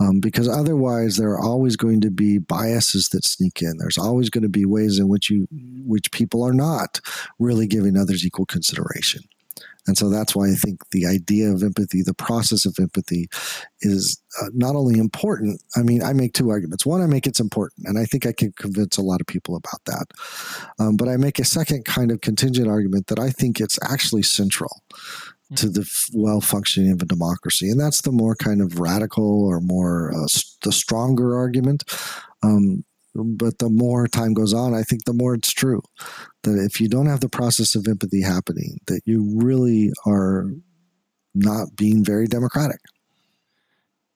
Um, because otherwise, there are always going to be biases that sneak in. There's always going to be ways in which you, which people are not really giving others equal consideration. And so that's why I think the idea of empathy, the process of empathy, is uh, not only important. I mean, I make two arguments. One, I make it's important, and I think I can convince a lot of people about that. Um, but I make a second kind of contingent argument that I think it's actually central to the well functioning of a democracy. And that's the more kind of radical or more uh, the stronger argument. Um, but the more time goes on, I think the more it's true that if you don't have the process of empathy happening, that you really are not being very democratic.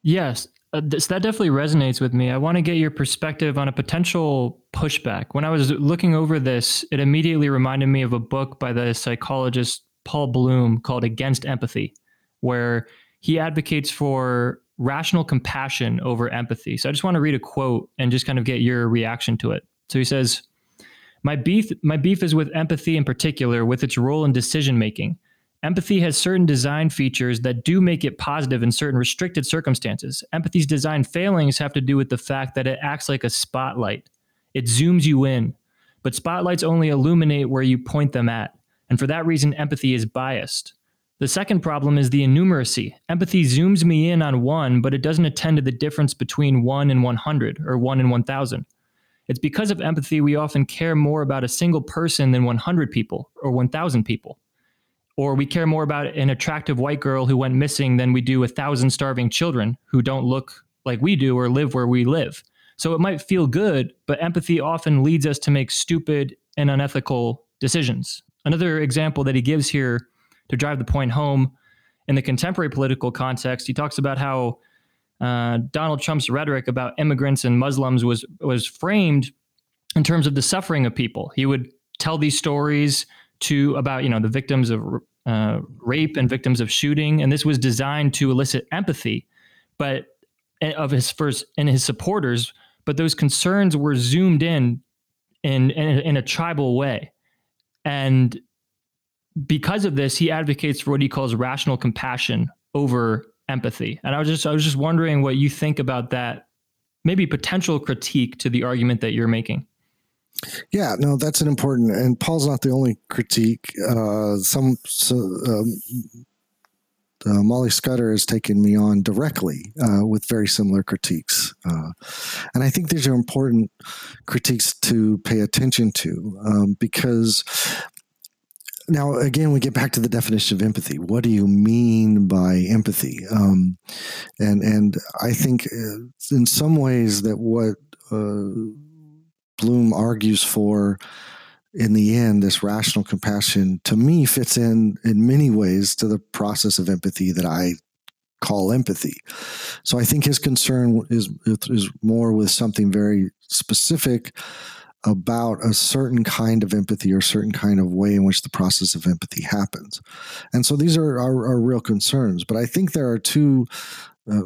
Yes, uh, this, that definitely resonates with me. I want to get your perspective on a potential pushback. When I was looking over this, it immediately reminded me of a book by the psychologist Paul Bloom called Against Empathy, where he advocates for rational compassion over empathy. So I just want to read a quote and just kind of get your reaction to it. So he says, "My beef my beef is with empathy in particular with its role in decision making. Empathy has certain design features that do make it positive in certain restricted circumstances. Empathy's design failings have to do with the fact that it acts like a spotlight. It zooms you in, but spotlights only illuminate where you point them at. And for that reason, empathy is biased. The second problem is the innumeracy. Empathy zooms me in on one, but it doesn't attend to the difference between one and 100 or one and 1000. It's because of empathy we often care more about a single person than 100 people or 1000 people. Or we care more about an attractive white girl who went missing than we do a thousand starving children who don't look like we do or live where we live. So it might feel good, but empathy often leads us to make stupid and unethical decisions. Another example that he gives here to drive the point home in the contemporary political context, he talks about how uh, Donald Trump's rhetoric about immigrants and Muslims was was framed in terms of the suffering of people. He would tell these stories to about you know the victims of uh, rape and victims of shooting, and this was designed to elicit empathy, but eh, of his first and his supporters. but those concerns were zoomed in in in, in a tribal way, and because of this, he advocates for what he calls rational compassion over empathy. And I was just I was just wondering what you think about that, maybe potential critique to the argument that you're making. Yeah, no, that's an important, and Paul's not the only critique. Uh, some so, um, uh, Molly Scudder has taken me on directly uh, with very similar critiques, uh, and I think these are important critiques to pay attention to um, because now again we get back to the definition of empathy. What do you mean by empathy? Um, and and i think uh, in some ways that what uh, bloom argues for in the end this rational compassion to me fits in in many ways to the process of empathy that i call empathy. So i think his concern is is more with something very specific about a certain kind of empathy or a certain kind of way in which the process of empathy happens. And so these are, are, real concerns. But I think there are two uh,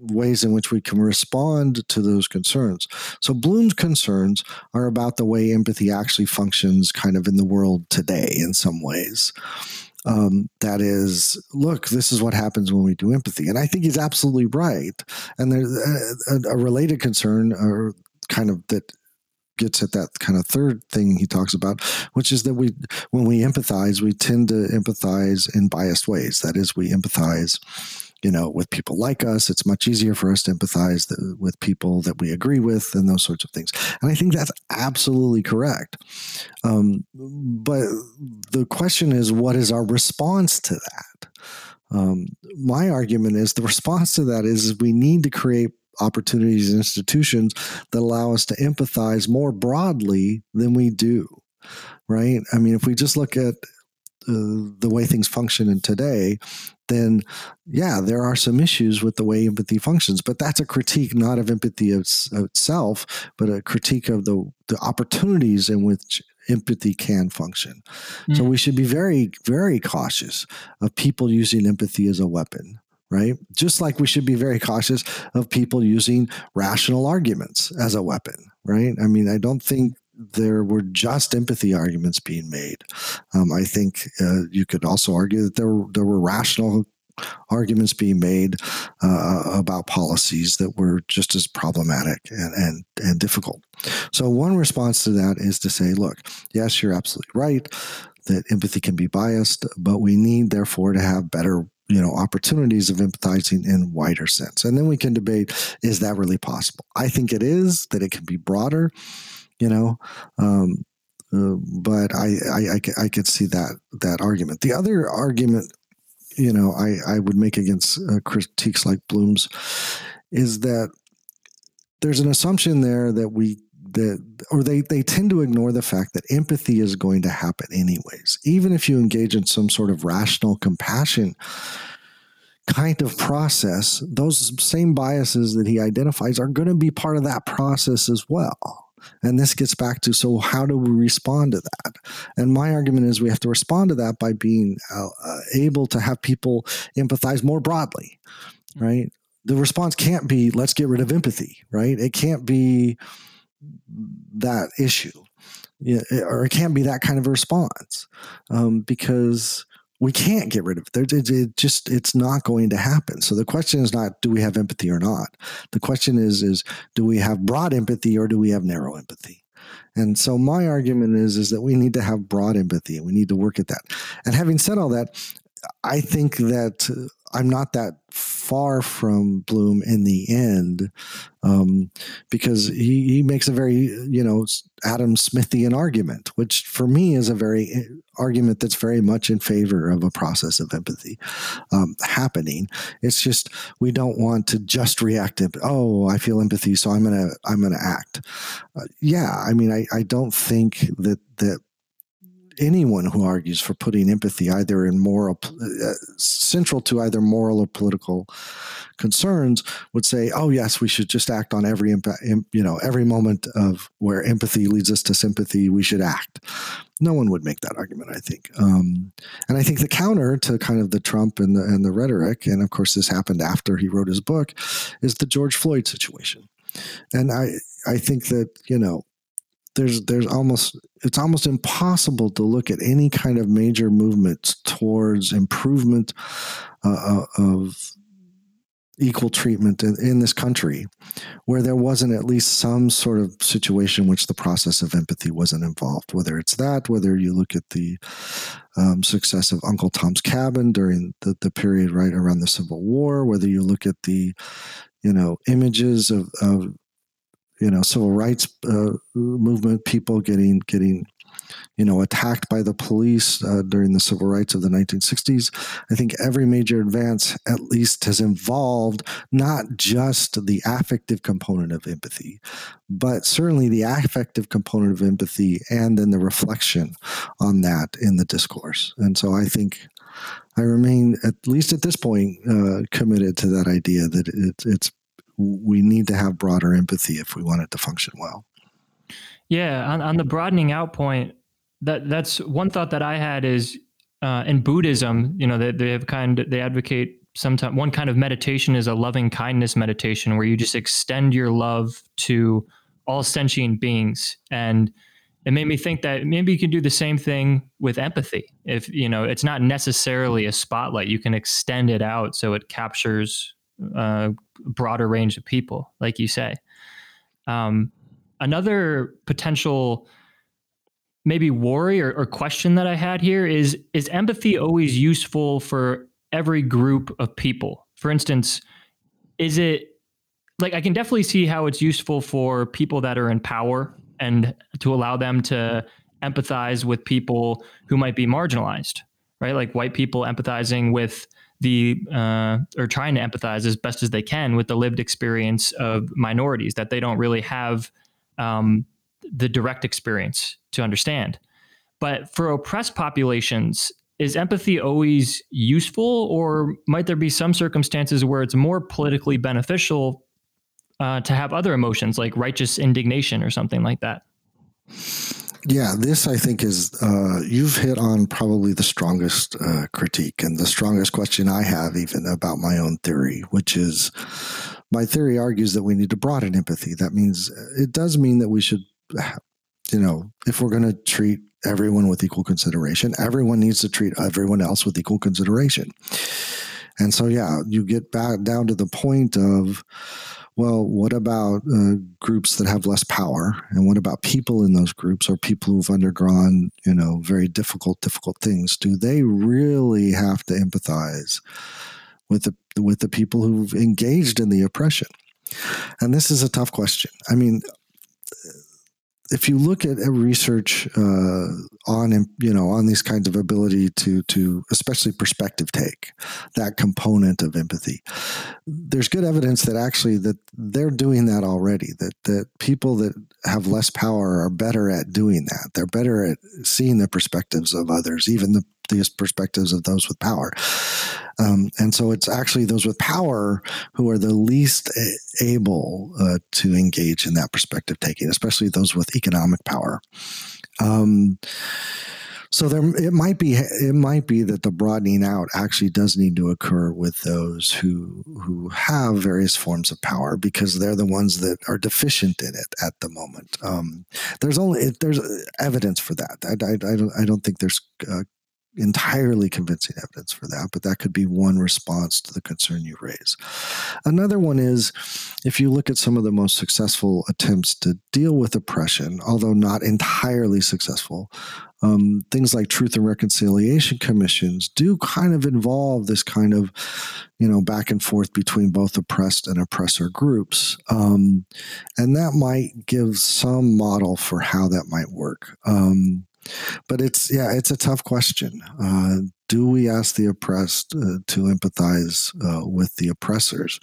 ways in which we can respond to those concerns. So Bloom's concerns are about the way empathy actually functions kind of in the world today in some ways. Um, that is, look, this is what happens when we do empathy. And I think he's absolutely right. And there's a, a, a related concern or kind of that gets at that kind of third thing he talks about, which is that we, when we empathize, we tend to empathize in biased ways. That is, we empathize, you know, with people like us. It's much easier for us to empathize with people that we agree with and those sorts of things. And I think that's absolutely correct. Um, but the question is, what is our response to that? Um, my argument is the response to that is, is we need to create opportunities and institutions that allow us to empathize more broadly than we do right? I mean if we just look at uh, the way things function in today then yeah there are some issues with the way empathy functions but that's a critique not of empathy itself but a critique of the the opportunities in which empathy can function. Mm. so we should be very very cautious of people using empathy as a weapon right? Just like we should be very cautious of people using rational arguments as a weapon, right? I mean, I don't think there were just empathy arguments being made. Um, I think uh, you could also argue that there there were rational arguments being made uh, about policies that were just as problematic and, and and difficult. So one response to that is to say, look, yes, you're absolutely right that empathy can be biased, but we need therefore to have better you know opportunities of empathizing in wider sense. And then we can debate is that really possible? I think it is that it can be broader you know um, uh, but I, I, I, I could see that that argument. The other argument you know i, I would make against uh, critiques like bloom's is that there's an assumption there that we that or they they tend to ignore the fact that empathy is going to happen anyways. Even if you engage in some sort of rational compassion kind of process those same biases that he identifies are going to be part of that process as well. And this gets back to so how do we respond to that? And my argument is we have to respond to that by being uh, uh able to have people empathize more broadly right? The response can't be let's get rid of empathy right? It can't be that issue or it can't be that kind of response um, because we can't get rid of it. it. It just it's not going to happen. So the question is not do we have empathy or not. The question is is do we have broad empathy or do we have narrow empathy? And so my argument is is that we need to have broad empathy and we need to work at that. And having said all that, I think that I'm not that far from Bloom in the end um, because he, he makes a very, you know, Adam Smithian argument, which for me is a very eh, argument that's very much in favor of a process of empathy um, happening. It's just we don't want to just react. To, oh, I feel empathy, so I'm gonna I'm gonna act. Uh, yeah, I mean, I, I don't think that that anyone who argues for putting empathy either in moral uh, central to either moral or political concerns would say oh yes we should just act on every you know every moment of where empathy leads us to sympathy we should act. No one would make that argument i think. Um, and i think the counter to kind of the trump and the, and the rhetoric and of course this happened after he wrote his book is the george floyd situation. And I I think that you know there's there's almost it's almost impossible to look at any kind of major movement towards improvement uh, uh, of equal treatment in, in, this country where there wasn't at least some sort of situation in which the process of empathy wasn't involved whether it's that whether you look at the um, success of uncle tom's cabin during the, the period right around the civil war whether you look at the you know images of, of you know civil rights uh, movement people getting getting you know attacked by the police uh, during the civil rights of the 1960s i think every major advance at least has involved not just the affective component of empathy but certainly the affective component of empathy and then the reflection on that in the discourse. And so i think I remain, at least at this point, uh, committed to that idea that it, it's we need to have broader empathy if we want it to function well. Yeah, on, on the broadening out point, that that's one thought that I had is uh, in Buddhism, you know, they, they have kind they advocate sometimes one kind of meditation is a loving kindness meditation where you just extend your love to all sentient beings and it made me think that maybe you can do the same thing with empathy if you know it's not necessarily a spotlight you can extend it out so it captures uh, broader range of people, like you say. Um, another potential maybe worry or, or, question that I had here is is empathy always useful for every group of people? For instance, is it like I can definitely see how it's useful for people that are in power and to allow them to empathize with people who might be marginalized, right? Like white people empathizing with the uh, or trying to empathize as best as they can with the lived experience of minorities that they don't really have um, the direct experience to understand. But for oppressed populations, is empathy always useful, or might there be some circumstances where it's more politically beneficial uh, to have other emotions like righteous indignation or something like that? Yeah, this I think is uh, you've hit on probably the strongest uh, critique and the strongest question I have even about my own theory, which is my theory argues that we need to broaden empathy. That means it does mean that we should, you know, if we're going to treat everyone with equal consideration, everyone needs to treat everyone else with equal consideration. And so, yeah, you get back down to the point of well, what about uh, groups that have less power? And what about people in those groups or people who've undergone, you know, very difficult, difficult things? Do they really have to empathize with the with the people who've engaged in the oppression? And this is a tough question. I mean, if you look at research uh, on you know on these kinds of ability to to especially perspective take that component of empathy there's good evidence that actually that they're doing that already that that people that have less power are better at doing that. They're better at seeing the perspectives of others even the perspectives of those with power. Um, and so it's actually those with power who are the least able uh, to engage in that perspective taking, especially those with economic power. Um, so there, it might be it might be that the broadening out actually does need to occur with those who who have various forms of power because they're the ones that are deficient in it at the moment. Um, there's only there's evidence for that. I, I, I, don't I don't think there's uh, entirely convincing evidence for that, but that could be one response to the concern you raise. Another one is if you look at some of the most successful attempts to deal with oppression, although not entirely successful, um, things like truth and reconciliation commissions do kind of involve this kind of you know back and forth between both oppressed and oppressor groups um, and that might give some model for how that might work um, but it's yeah, it's a tough question. Uh, do we ask the oppressed uh, to empathize uh, with the oppressors?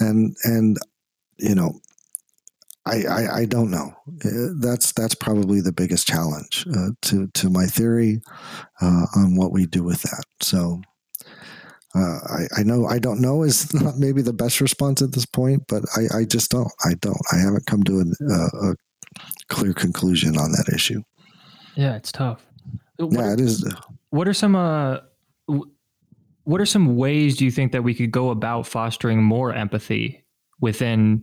And and you know, I, I, I, don't know. Uh, that's that's probably the biggest challenge uh, to to my theory uh, on what we do with that. So uh, I, I know I don't know is <laughs> not maybe the best response at this point, but I, I just don't. I don't. I haven't come to a, a clear conclusion on that issue. Yeah, it's tough. Uh, what yeah, it is. Uh, what are some uh, what are some ways do you think that we could go about fostering more empathy within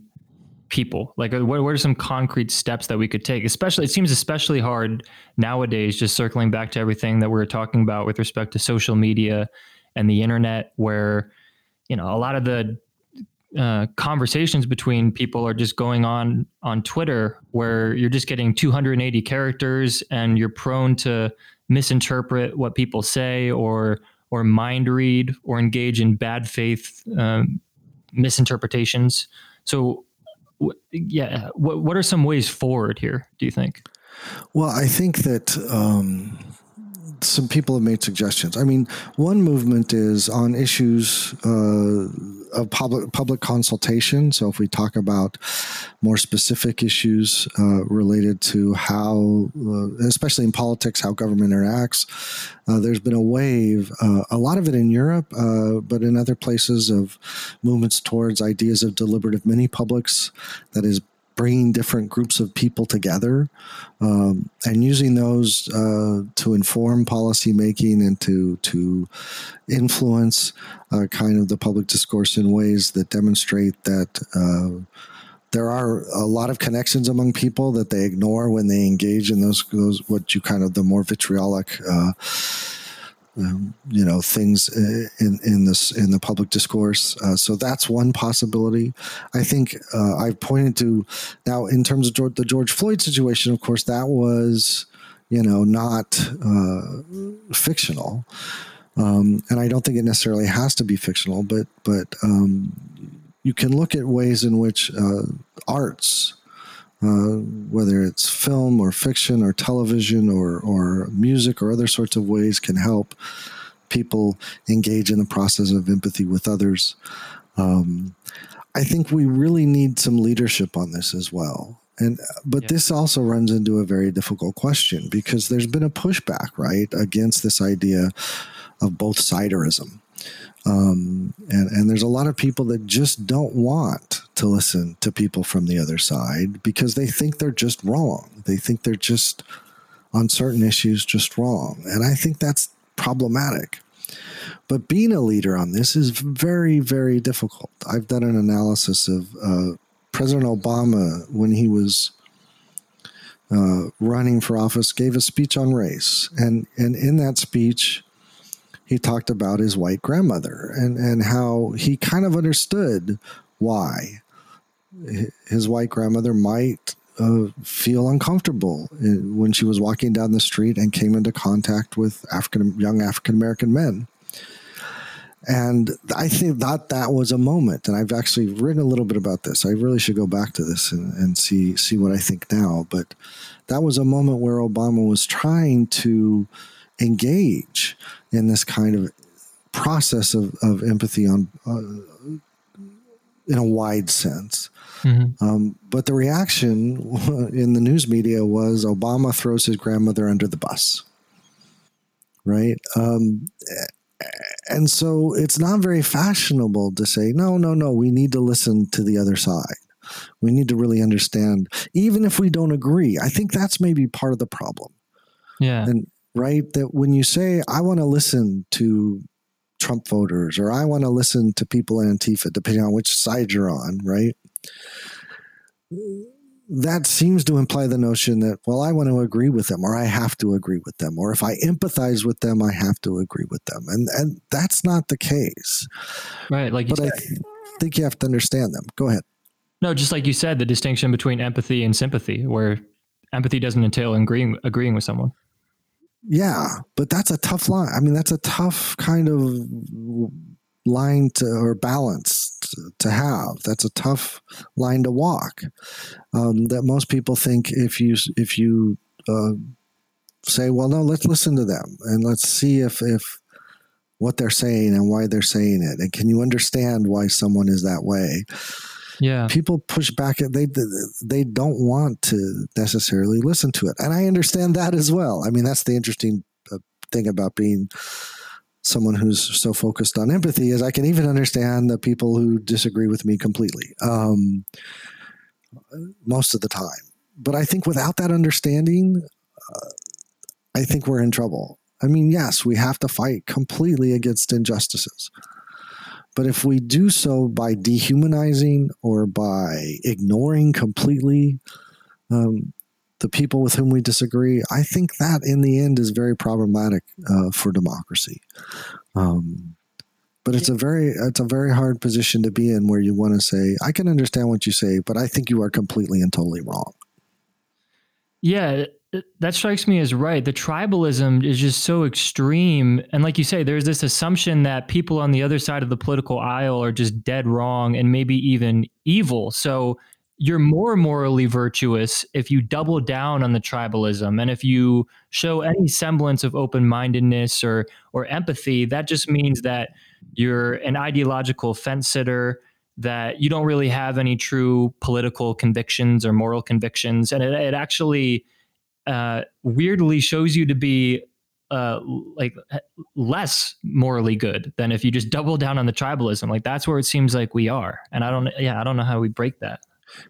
people? Like, uh, what, what are some concrete steps that we could take? Especially, it seems especially hard nowadays, just circling back to everything that we are talking about with respect to social media and the internet, where, you know, a lot of the uh, conversations between people are just going on on Twitter, where you're just getting 280 characters and you're prone to misinterpret what people say or or mind read or engage in bad faith um, misinterpretations. So, yeah, what what are some ways forward here? Do you think? Well, I think that um, some people have made suggestions. I mean, one movement is on issues uh, of public public consultation. So, if we talk about more specific issues uh, related to how, uh, especially in politics, how government interacts, uh, there's been a wave, uh, a lot of it in Europe, uh, but in other places, of movements towards ideas of deliberative mini publics. That is bringing different groups of people together um, and using those uh, to inform policy making and to to influence uh, kind of the public discourse in ways that demonstrate that uh, there are a lot of connections among people that they ignore when they engage in those those what you kind of the more vitriolic uh, um, you know things uh, in in this in the public discourse. Uh, so that's one possibility. I think uh, I've pointed to now in terms of George, the George Floyd situation. Of course, that was you know not uh, fictional, um, and I don't think it necessarily has to be fictional. But but um, you can look at ways in which uh, arts uh, whether it's film or fiction or television or, or music or other sorts of ways, can help people engage in the process of empathy with others. Um, I think we really need some leadership on this as well. And but yeah. this also runs into a very difficult question because there's been a pushback, right, against this idea of both siderism. Um, and, and there's a lot of people that just don't want to listen to people from the other side because they think they're just wrong. They think they're just on certain issues just wrong. And I think that's problematic. But being a leader on this is very, very difficult. I've done an analysis of uh, President Obama when he was uh, running for office, gave a speech on race. And, and in that speech, he talked about his white grandmother and, and how he kind of understood why his white grandmother might uh, feel uncomfortable when she was walking down the street and came into contact with African young African American men. And I think that that was a moment, and I've actually written a little bit about this. I really should go back to this and, and see see what I think now. But that was a moment where Obama was trying to engage in this kind of process of, of empathy on uh, in a wide sense. Mm-hmm. Um, but the reaction <laughs> in the news media was Obama throws his grandmother under the bus, right? Um, and so it's not very fashionable to say, no, no, no, we need to listen to the other side. We need to really understand, even if we don't agree. I think that's maybe part of the problem. Yeah. And right? That when you say, I want to listen to Trump voters or I want to listen to people in Antifa, depending on which side you're on, right? That seems to imply the notion that, well, I want to agree with them or I have to agree with them. Or if I empathize with them, I have to agree with them. And and that's not the case. Right. Like but I think you have to understand them. Go ahead. No, just like you said, the distinction between empathy and sympathy, where empathy doesn't entail agreeing agreeing with someone. Yeah, but that's a tough line. I mean, that's a tough kind of line to or balance to have. That's a tough line to walk. Um, that most people think if you if you uh, say, well, no, let's listen to them and let's see if if what they're saying and why they're saying it, and can you understand why someone is that way? Yeah. People push back they they don't want to necessarily listen to it. And i understand that as well. I mean that's the interesting uh, thing about being someone who's so focused on empathy is i can even understand the people who disagree with me completely um, most of the time. But i think without that understanding uh, i think we're in trouble. I mean yes we have to fight completely against injustices But if we do so by dehumanizing or by ignoring completely um, the people with whom we disagree, I think that in the end is very problematic uh, for democracy. Um, but it's a very it's a very hard position to be in where you want to say I can understand what you say, but I think you are completely and totally wrong. Yeah, that strikes me as right. The tribalism is just so extreme. And like you say, there's this assumption that people on the other side of the political aisle are just dead wrong and maybe even evil. So you're more morally virtuous if you double down on the tribalism and if you show any semblance of open-mindedness or or empathy that just means that you're an ideological fence sitter that you don't really have any true political convictions or moral convictions and it, it actually uh, weirdly shows you to be uh, like less morally good than if you just double down on the tribalism like that's where it seems like we are and i don't yeah i don't know how we break that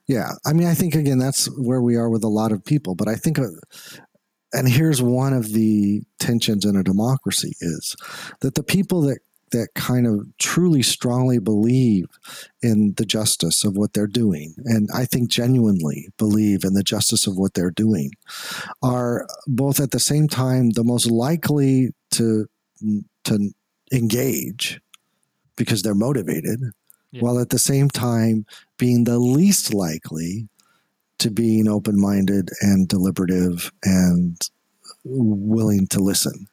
yeah. I mean, I think, again, that's where we are with a lot of people. But I think, uh, and here's one of the tensions in a democracy is that the people that that kind of truly strongly believe in the justice of what they're doing, and I think genuinely believe in the justice of what they're doing, are both at the same time the most likely to to engage because they're motivated, yeah. while at the same time being the least likely to being open minded and deliberative and willing to listen.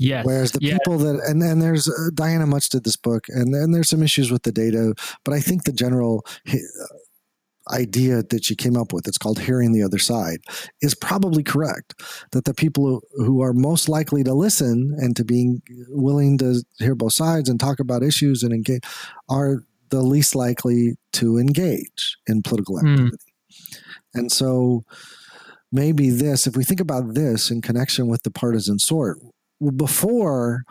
Yes. Whereas the yeah. people that and and there's uh, Diana Mutz did this book and and there's some issues with the data, but I think the general idea that she came up with, it's called hearing the other side, is probably correct. That the people who are most likely to listen and to being willing to hear both sides and talk about issues and engage are the least likely to engage in political hmm. activity. Mm. And so maybe this, if we think about this in connection with the partisan sort, before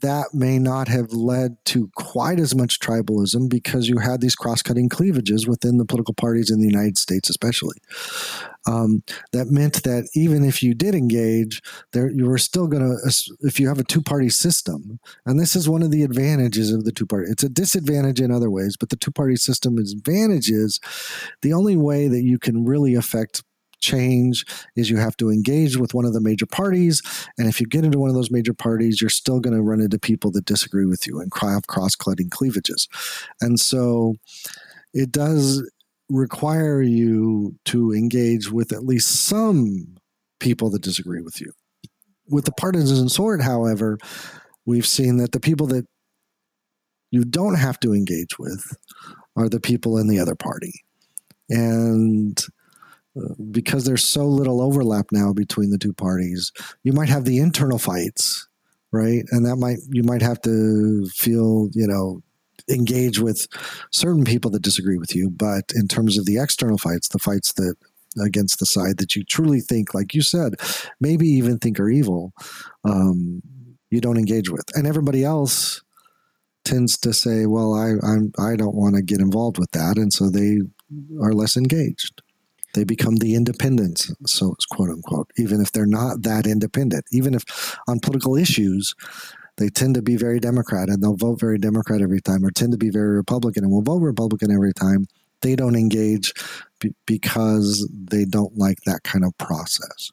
that may not have led to quite as much tribalism because you had these cross-cutting cleavages within the political parties in the United States, especially. Um, that meant that even if you did engage, there you were still going to. If you have a two-party system, and this is one of the advantages of the two-party. It's a disadvantage in other ways, but the two-party system advantages. The only way that you can really affect change is you have to engage with one of the major parties. And if you get into one of those major parties, you're still going to run into people that disagree with you and have cross cutting cleavages. And so it does require you to engage with at least some people that disagree with you. With the partisan sort, however, we've seen that the people that you don't have to engage with are the people in the other party. And because there's so little overlap now between the two parties, you might have the internal fights, right? And that might you might have to feel, you know, engage with certain people that disagree with you. But in terms of the external fights, the fights that against the side that you truly think, like you said, maybe even think are evil, um, you don't engage with, and everybody else tends to say, "Well, I I'm, I don't want to get involved with that," and so they are less engaged. They become the independents, so it's quote unquote, even if they're not that independent. Even if on political issues, they tend to be very Democrat and they'll vote very Democrat every time, or tend to be very Republican and will vote Republican every time. They don't engage b- because they don't like that kind of process.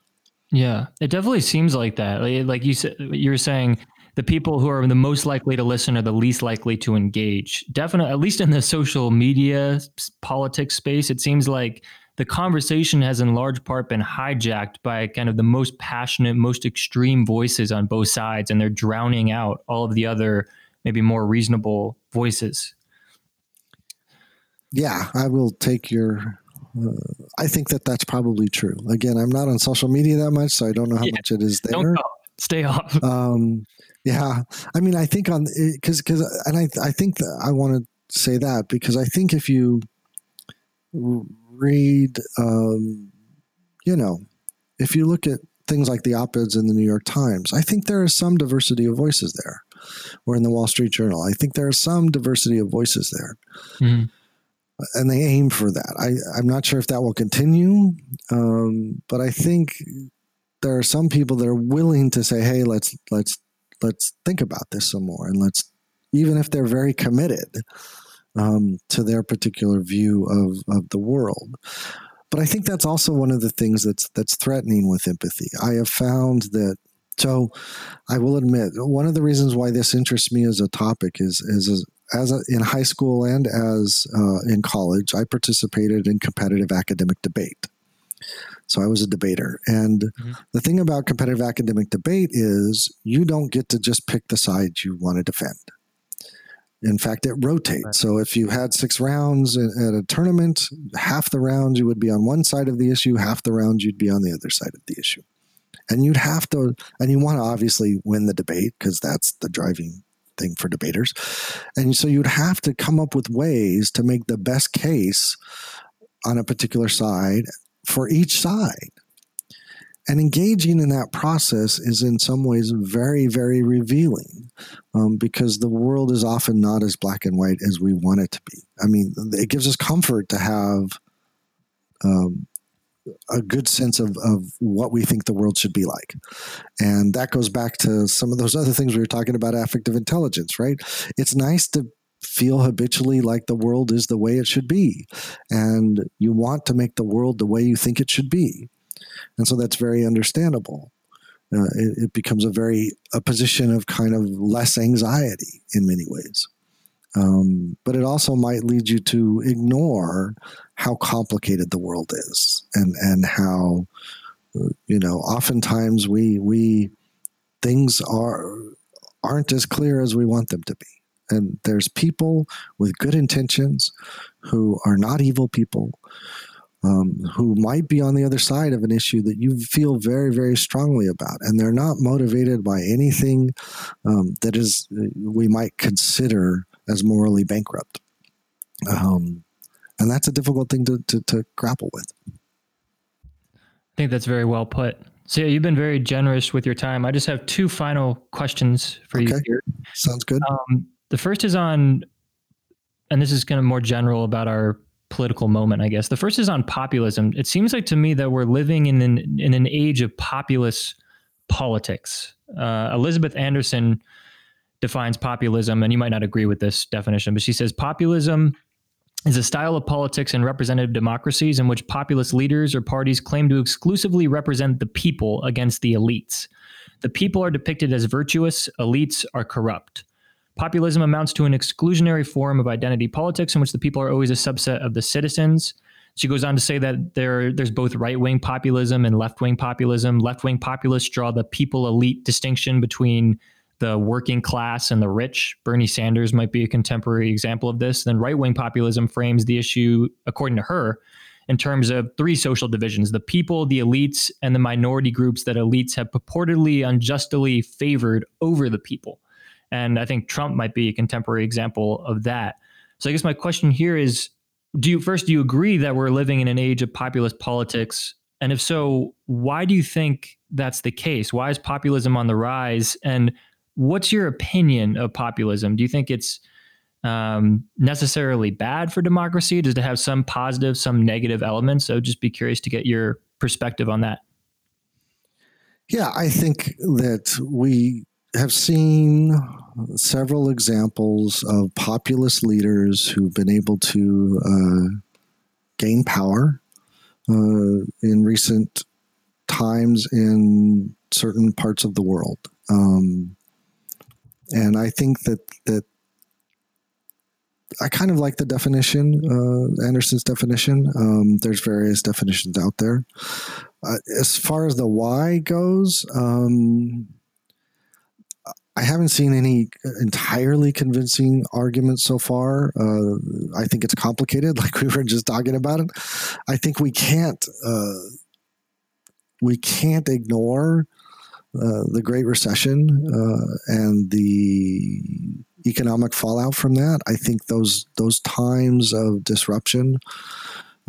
Yeah, it definitely seems like that. Like, like you said, you were saying the people who are the most likely to listen are the least likely to engage. Definitely, at least in the social media politics space, it seems like the conversation has in large part been hijacked by kind of the most passionate, most extreme voices on both sides, and they're drowning out all of the other, maybe more reasonable voices. Yeah, I will take your. Uh, I think that that's probably true. Again, I'm not on social media that much, so I don't know how yeah, much it is there. Stay off. <laughs> Um, yeah, I mean, I think on because because and I I think that I want to say that because I think if you read, um, you know, if you look at things like the op eds in the New York Times, I think there is some diversity of voices there, or in the Wall Street Journal. I think there is some diversity of voices there. Mm-hmm. And they aim for that. I, I'm not sure if that will continue, um, but I think there are some people that are willing to say, "Hey, let's let's let's think about this some more and let's even if they're very committed um, to their particular view of, of the world. But I think that's also one of the things that's that's threatening with empathy. I have found that so I will admit one of the reasons why this interests me as a topic is is as a, in high school and as uh, in college, I participated in competitive academic debate. So I was a debater. And mm-hmm. the thing about competitive academic debate is you don't get to just pick the side you want to defend. In fact, it rotates. Right. So if you had six rounds at a tournament, half the rounds you would be on one side of the issue, half the rounds you'd be on the other side of the issue. And you'd have to, and you want to obviously win the debate because that's the driving thing for debaters. And so you'd have to come up with ways to make the best case on a particular side for each side. And engaging in that process is in some ways very, very revealing um, because the world is often not as black and white as we want it to be. I mean, it gives us comfort to have um, a good sense of, of what we think the world should be like. And that goes back to some of those other things we were talking about affective intelligence, right? It's nice to feel habitually like the world is the way it should be. And you want to make the world the way you think it should be. And so that's very understandable. Uh, it, it becomes a very a position of kind of less anxiety in many ways. Um, but it also might lead you to ignore how complicated the world is and and how you know oftentimes we we things are aren't as clear as we want them to be and there's people with good intentions who are not evil people um, who might be on the other side of an issue that you feel very, very strongly about, and they're not motivated by anything um, that is we might consider as morally bankrupt. Um, and that's a difficult thing to, to, to, grapple with. I think that's very well put. So yeah, you've been very generous with your time. I just have two final questions for okay. you here. Sounds good. Um, the first is on, and this is kind of more general about our political moment, I guess. The first is on populism. It seems like to me that we're living in an in an age of populist politics. Uh, Elizabeth Anderson defines populism, and you might not agree with this definition, but she says populism is a style of politics in representative democracies in which populist leaders or parties claim to exclusively represent the people against the elites. The people are depicted as virtuous, elites are corrupt. Populism amounts to an exclusionary form of identity politics in which the people are always a subset of the citizens. She goes on to say that there, there's both right wing populism and left wing populism. Left wing populists draw the people elite distinction between the working class and the rich. Bernie Sanders might be a contemporary example of this. Then right wing populism frames the issue, according to her, in terms of three social divisions the people, the elites, and the minority groups that elites have purportedly unjustly favored over the people. And I think Trump might be a contemporary example of that. So I guess my question here is do you first do you agree that we're living in an age of populist politics? And if so, why do you think that's the case? Why is populism on the rise? And what's your opinion of populism? Do you think it's um, necessarily bad for democracy? Does it have some positive, some negative elements? So just be curious to get your perspective on that. Yeah, I think that we have seen several examples of populist leaders who've been able to uh, gain power uh, in recent times in certain parts of the world. Um, and I think that that I kind of like the definition, uh, Anderson's definition. Um, there's various definitions out there. Uh, as far as the why goes, um, I haven't seen any entirely convincing arguments so far. Uh, I think it's complicated, <laughs> like we were just talking about it. I think we can't uh, we can't ignore uh, the Great Recession uh, and the economic fallout from that. I think those those times of disruption,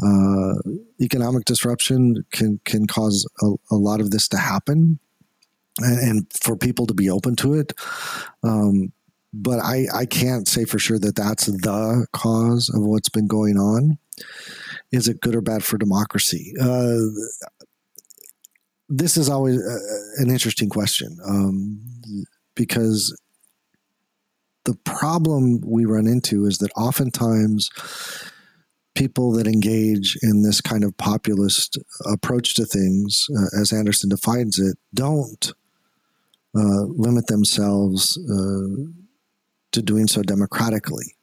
uh, economic disruption, can can cause a, a, lot of this to happen, and, and, for people to be open to it. Um, but I, I can't say for sure that that's the cause of what's been going on. Is it good or bad for democracy? Uh, this is always uh, an interesting question. Um, because the problem we run into is that oftentimes people that engage in this kind of populist approach to things, uh, as Anderson defines it, don't limit themselves uh, to doing so democratically.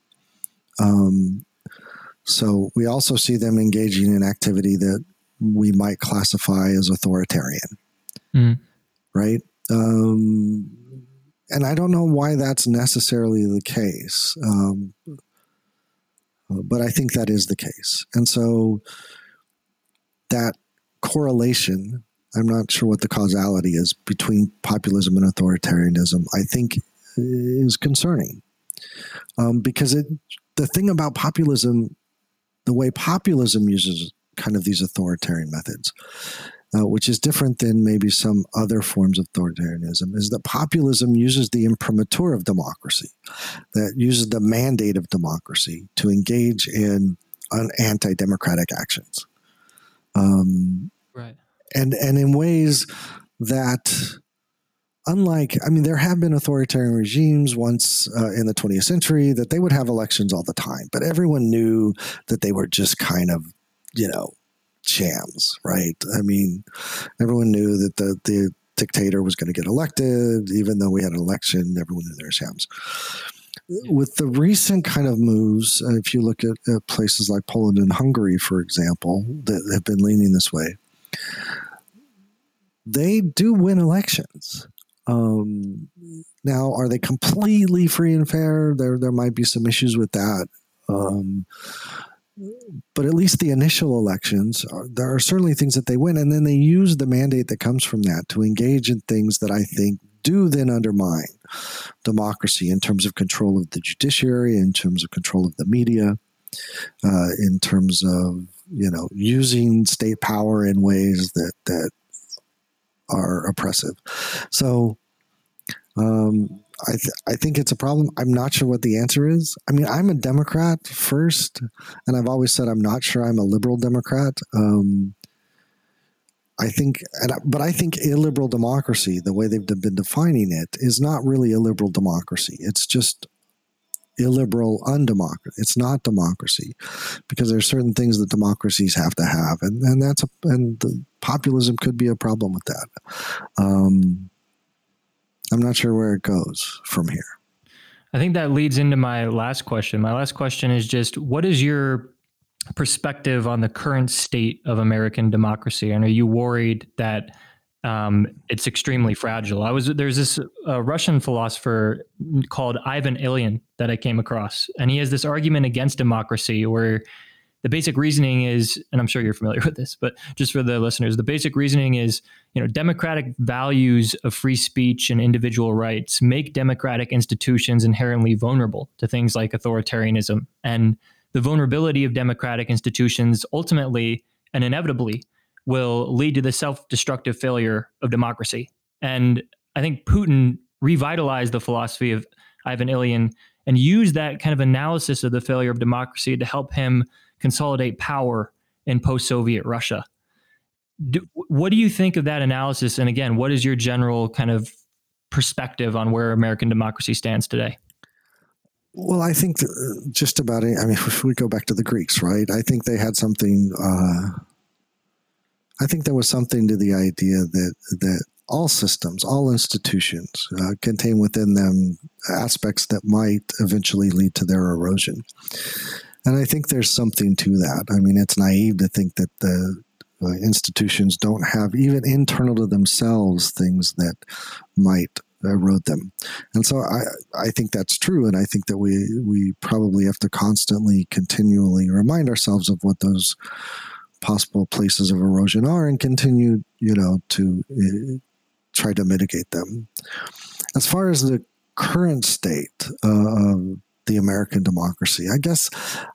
Um, so we also see them engaging in activity that we might classify as authoritarian, mm. right? Um, and I don't know why that's necessarily the case, um, but I think that is the case. And so that correlation, I'm not sure what the causality is between populism and authoritarianism, I think is concerning. Um, because it, the thing about populism, the way populism uses kind of these authoritarian methods, uh, which is different than maybe some other forms of authoritarianism, is that populism uses the imprimatur of democracy, that uses the mandate of democracy to engage in anti democratic actions. Um, right. And, and in ways that unlike i mean there have been authoritarian regimes once uh, in the 20th century that they would have elections all the time but everyone knew that they were just kind of you know shams right? I mean everyone knew that the the dictator was going to get elected even though we had an election everyone knew they were shams with the recent kind of moves uh, if you look at, at places like poland and hungary for example that have been leaning this way they do win elections um, now, are they completely free and fair? There, there might be some issues with that. Um, but at least the initial elections, are, there are certainly things that they win, and then they use the mandate that comes from that to engage in things that I think do then undermine democracy in terms of control of the judiciary, in terms of control of the media, uh, in terms of you know using state power in ways that that are oppressive. So um, I, th- I think it's a problem. I'm not sure what the answer is. I mean, I'm a Democrat first, and I've always said I'm not sure I'm a liberal Democrat. Um, I think, and, but I think illiberal democracy, the way they've been defining it, is not really a liberal democracy. It's just illiberal undemocracy. It's not democracy because there are certain things that democracies have to have, and and that's a and the populism could be a problem with that. Um, I'm not sure where it goes from here. I think that leads into my last question. My last question is just what is your perspective on the current state of American democracy? And are you worried that um, it's extremely fragile? I was there's this uh, Russian philosopher called Ivan Ilyin that I came across, and he has this argument against democracy where the basic reasoning is, and I'm sure you're familiar <laughs> with this, but just for the listeners, the basic reasoning is, you know, democratic values of free speech and individual rights make democratic institutions inherently vulnerable to things like authoritarianism. And the vulnerability of democratic institutions ultimately and inevitably will lead to the self destructive failure of democracy. And I think Putin revitalized the philosophy of Ivan Ilyin and used that kind of analysis of the failure of democracy to help him consolidate power in post Soviet Russia. Do, what do you think of that analysis? And again, what is your general kind of perspective on where American democracy stands today? Well, I think just about. I mean, <laughs> if we go back to the Greeks, right? I think they had something. Uh, I think there was something to the idea that that all systems, all institutions, uh, contain within them aspects that might eventually lead to their erosion. And I think there's something to that. I mean, it's naive to think that the uh, institutions don't have, even internal to themselves, things that might erode them. And so I, I think that's true. And I think that we, we probably have to constantly, continually remind ourselves of what those possible places of erosion are and continue, you know, to uh, try to mitigate them. As far as the current state of the American democracy. I guess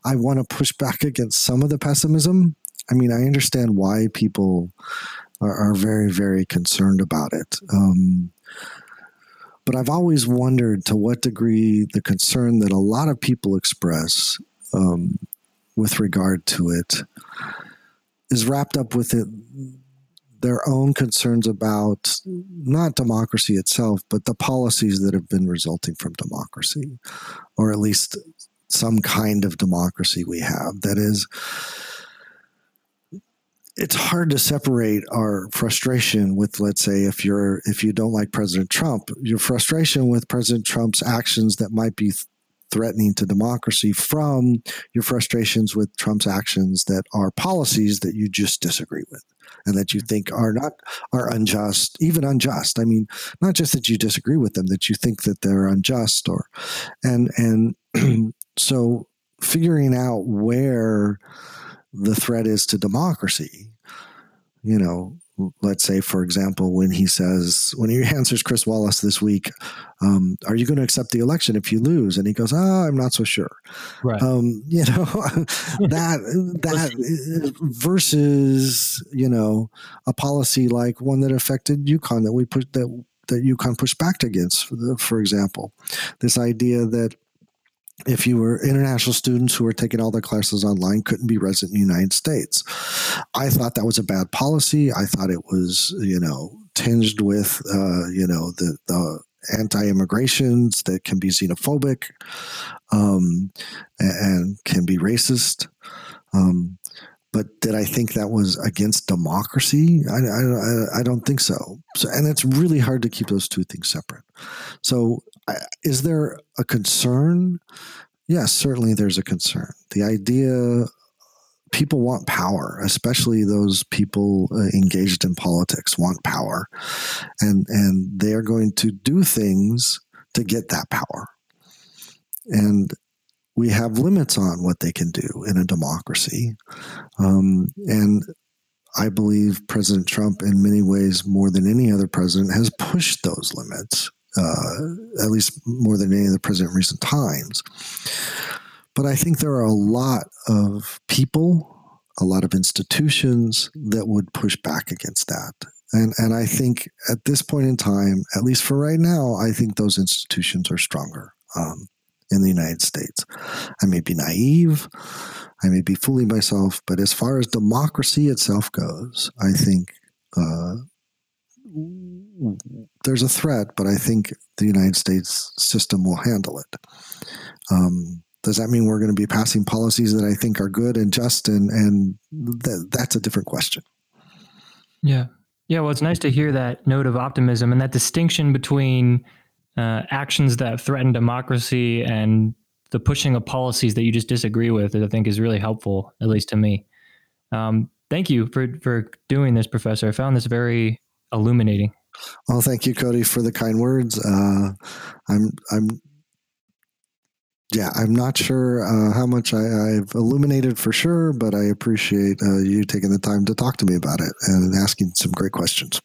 I want to push back against some of the pessimism. I mean, I understand why people are, are very, very concerned about it. Um, but I've always wondered to what degree the concern that a lot of people express um, with regard to it is wrapped up with it their own concerns about not democracy itself, but the policies that have been resulting from democracy, or at least some kind of democracy we have. That is, it's hard to separate our frustration with, let's say, if you're if you don't like President Trump, your frustration with President Trump's actions that might be threatening to democracy from your frustrations with Trump's actions that are policies that you just disagree with and that you mm-hmm. think are not are unjust, even unjust. I mean, not just that you disagree with them, that you think that they're unjust or and and <clears throat> so figuring out where the threat is to democracy, you know, let's say, for example, when he says, when he answers Chris Wallace this week, um, are you going to accept the election if you lose? And he goes, oh, I'm not so sure. Right. Um, <laughs> you know, <laughs> that, that versus, you know, a policy like one that affected UConn that we put that, that UConn pushed back against, for, the, for example, this idea that if you were international students who were taking all their classes online couldn't be resident in the United States. I thought that was a bad policy. I thought it was, you know, tinged with, uh, you know, the, the anti-immigrations that can be xenophobic um, and can be racist. Um, but did I think that was against democracy? I, I, I, don't think so. so. And it's really hard to keep those two things separate. So, is there a concern? Yes, certainly there's a concern. The idea people want power, especially those people uh, engaged in politics want power, and and they are going to do things to get that power. And we have limits on what they can do in a democracy. Um, and I believe President Trump, in many ways, more than any other president, has pushed those limits, uh, at least more than any other president in recent times. But I think there are a lot of people, a lot of institutions that would push back against that. And, and I think at this point in time, at least for right now, I think those institutions are stronger. Um, in the United States. I may be naive, I may be fooling myself, but as far as democracy itself goes, I think uh, there's a threat, but I think the United States system will handle it. Um, does that mean we're going to be passing policies that I think are good and just, and and th- that's a different question. Yeah, yeah. Well, it's nice to hear that note of optimism and that distinction between uh, actions that threaten democracy and the pushing of policies that you just disagree with, I think is really helpful, at least to me. Um, thank you for for doing this, Professor. I found this very illuminating. Well, thank you, Cody, for the kind words. Uh, I'm I'm yeah, I'm not sure uh, how much I, have illuminated for sure, but I appreciate uh, you taking the time to talk to me about it and asking some great questions.